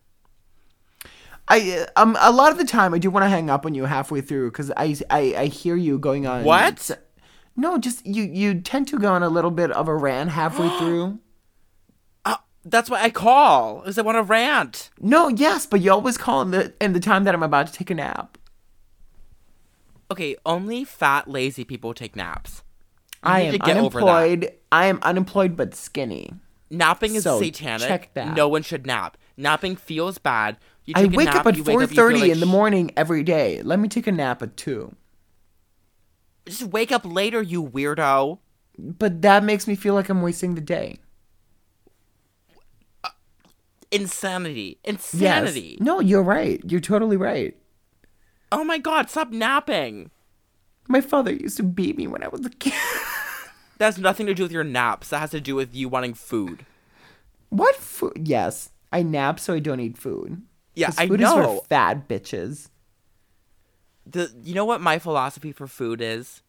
I um a lot of the time I do want to hang up on you halfway through because I, I I hear you going on What? No, just you you tend to go on a little bit of a rant halfway through. Uh, that's why I call, is I want to rant. No, yes, but you always call in the in the time that I'm about to take a nap. Okay, only fat, lazy people take naps. You I am to get over that. unemployed. I am unemployed but skinny. Napping is So, satanic. check that. No one should nap. Napping feels bad. I wake nap, up at four up, you feel thirty like in the morning every day. Let me take a nap at two. Just wake up later, you weirdo. But that makes me feel like I'm wasting the day. Uh, insanity. Insanity. Yes. No, you're right. You're totally right. Oh my god, stop napping. My father used to beat me when I was a kid. That has nothing to do with your naps. That has to do with you wanting food. what food? Yes, I nap so I don't eat food. Yeah, I know. fat bitches. The you know what my philosophy for food is?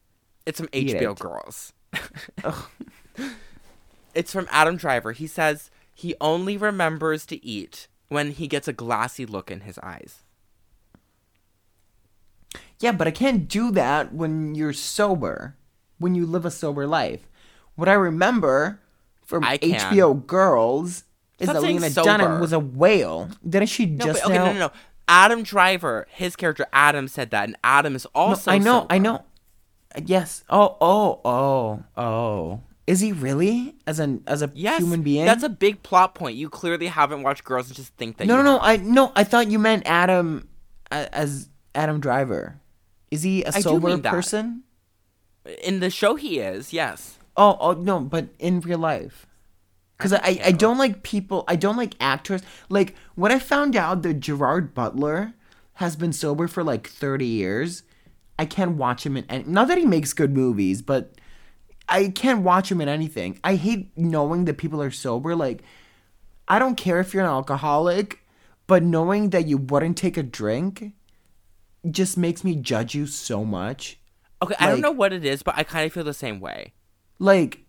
It's from Eat HBO it. Girls. it's from Adam Driver. He says he only remembers to eat when he gets a glassy look in his eyes. Yeah, but I can't do that when you're sober. When you live a sober life. What I remember from. HBO Girls is that Lena sober. Dunham was a whale. Didn't she No, just but, okay, now? no, no, no. Adam Driver, his character Adam said that, and Adam is No, also. I know, I know. Yes. Oh, oh, oh, oh. Is he really as an as a Yes, human being? That's a big plot point. You clearly haven't watched Girls and just think that. no, you no, no. I no. I thought you meant Adam a- as Adam Driver. Is he a sober mean that. person? In the show, he is. Yes. Oh, oh no, but in real life. Because I, I, I don't like people, I don't like actors. Like, when I found out that Gerard Butler has been sober for like 30 years, I can't watch him in any. Not that he makes good movies, but I can't watch him in anything. I hate knowing that people are sober. Like, I don't care if you're an alcoholic, but knowing that you wouldn't take a drink just makes me judge you so much. Okay, I don't know what it is, but I kind of feel the same way. Like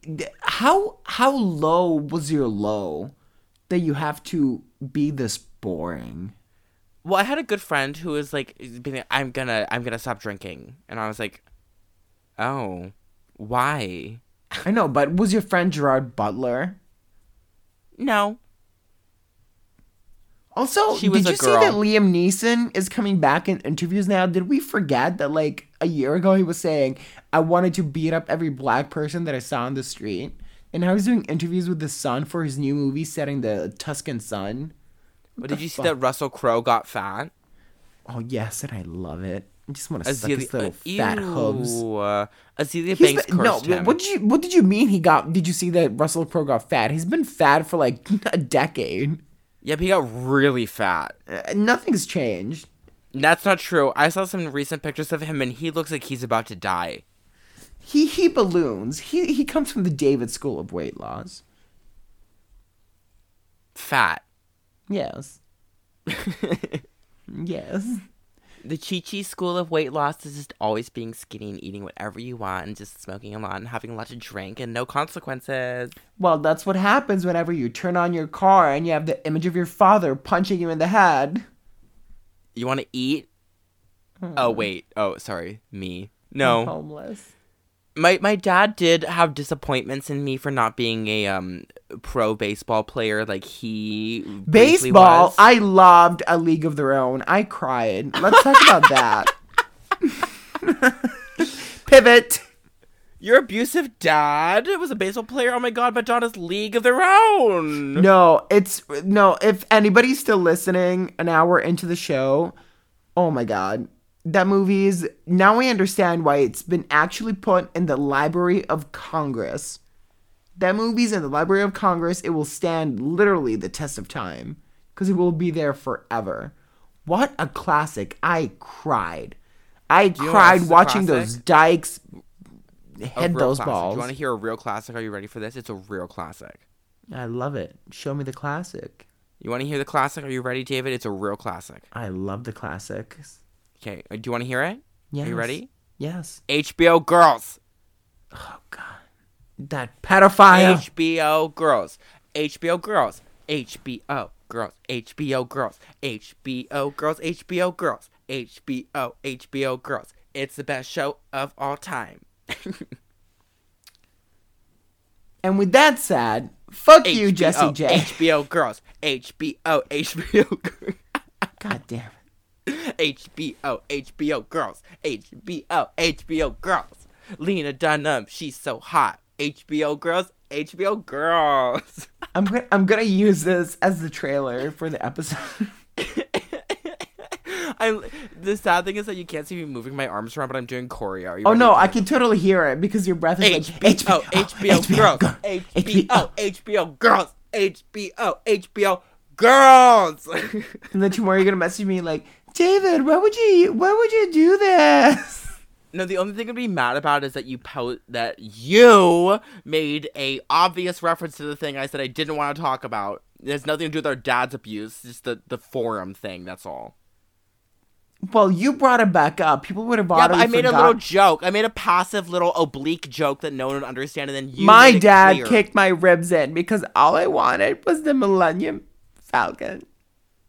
how how low was your low that you have to be this boring? Well, I had a good friend who was like, "I'm gonna, I'm gonna stop drinking," and I was like, "Oh, why?" i know but was your friend gerard butler? No, also did you see that liam neeson is coming back in interviews now? Did we forget that like a year ago he was saying i wanted to beat up every black person that i saw on the street and now he's doing interviews with the sun for his new movie set in the tuscan sun but did you see that Russell Crowe got fat? oh yes and i love it I just want to suck his little fat hooves. Uh, Azealia He's Banks been- no, him. what did you what did you mean he got? Did you see that Russell Crowe got fat? He's been fat for like a decade. Yep, he got really fat. Uh, nothing's changed. That's not true. I saw some recent pictures of him, and he looks like he's about to die. He he balloons. He he comes from the David School of Weight Loss. Fat. Yes. yes. The Chi Chi school of weight loss is just always being skinny and eating whatever you want and just smoking a lot and having a lot to drink and no consequences. Well, that's what happens whenever you turn on your car and you have the image of your father punching you in the head. You want to eat? Hmm. Oh wait. Oh, sorry. Me. I'm No. homeless. My my dad did have disappointments in me for not being a um pro baseball player like he Baseball. I loved A League of Their Own. I cried. Let's talk about that. Pivot. Your abusive dad was a baseball player. Oh my god, daughter's league of their own. No, it's no. If anybody's still listening, an hour into the show, oh my god, that movie is. Now I understand why it's been actually put in the Library of Congress. That movie's in the Library of Congress. It will stand literally the test of time because it will be there forever. What a classic! I cried. I you know what else cried watching classic? those dykes head those classic. balls. Do you want to hear a real classic? Are you ready for this? It's a real classic. I love it. Show me the classic. You want to hear the classic? Are you ready, David? It's a real classic. I love the classics. Okay, uh, do you want to hear it? Yes. Are you ready? Yes. HBO Girls. Oh God, that pedophile. HBO Girls. HBO Girls. HBO Girls. HBO Girls. HBO Girls. HBO Girls. HBO HBO Girls. It's the best show of all time. And with that said, fuck you, Jessie HBO, J. HBO Girls. HBO HBO Girls. God damn it. HBO, HBO girls, HBO, HBO girls. Lena Dunham, she's so hot. HBO girls, HBO girls. I'm gonna I'm gonna use this as the trailer for the episode. I'm. The sad thing is that you can't see me moving my arms around, but I'm doing choreo. Oh no, I can totally hear it because your breath is like HBO, HBO, girls, girl, HBO, HBO girls, HBO, HBO girls. And then tomorrow you're gonna message me like, David, why would you why would you do this? No, the only thing I'd be mad about is that you po- that you made a obvious reference to the thing I said I didn't want to talk about. It has nothing to do with our dad's abuse, just the the forum thing. That's all. Well, you brought it back up. People would have Yeah, already but I made a little joke. I made a passive little oblique joke that no one would understand, and then you. My made it dad clear. kicked my ribs in because all I wanted was the Millennium Falcon.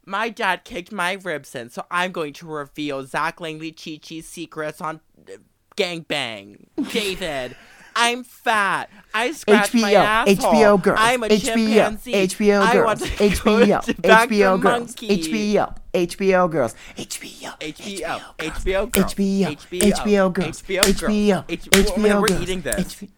My dad kicked my ribs in, so I'm going to reveal Zach Langley Chi Chi's secrets on uh, Gang Bang. David, I'm fat. I scratch my HBO, asshole. HBO girls, I'm a HBO, chimpanzee. HBO girls, HBO, to back the HBO girls. HBO, HBO girls, HBO, HBO, HBO girls, HBO, HBO girls, HBO HBO, HBO We're girls, eating this. HBO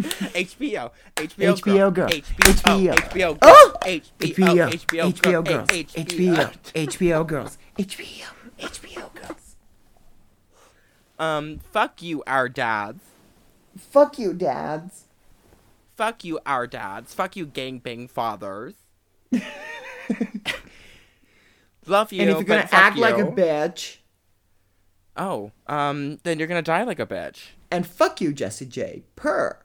HBO, HBO, HBO girls, HBO, HBO, HBO, Oh! HBO, HBO, HBO girls, HBO, HBO girls, HBO, HBO girls. Um, fuck you, our dads. Fuck you, dads. Fuck you, our dads. Fuck you, gangbang fathers. Love you. And if you're gonna act like a bitch, oh, um, then you're gonna die like a bitch. and fuck you, Jessie J. Purr.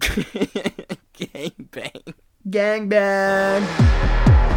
gangbang. Gangbang.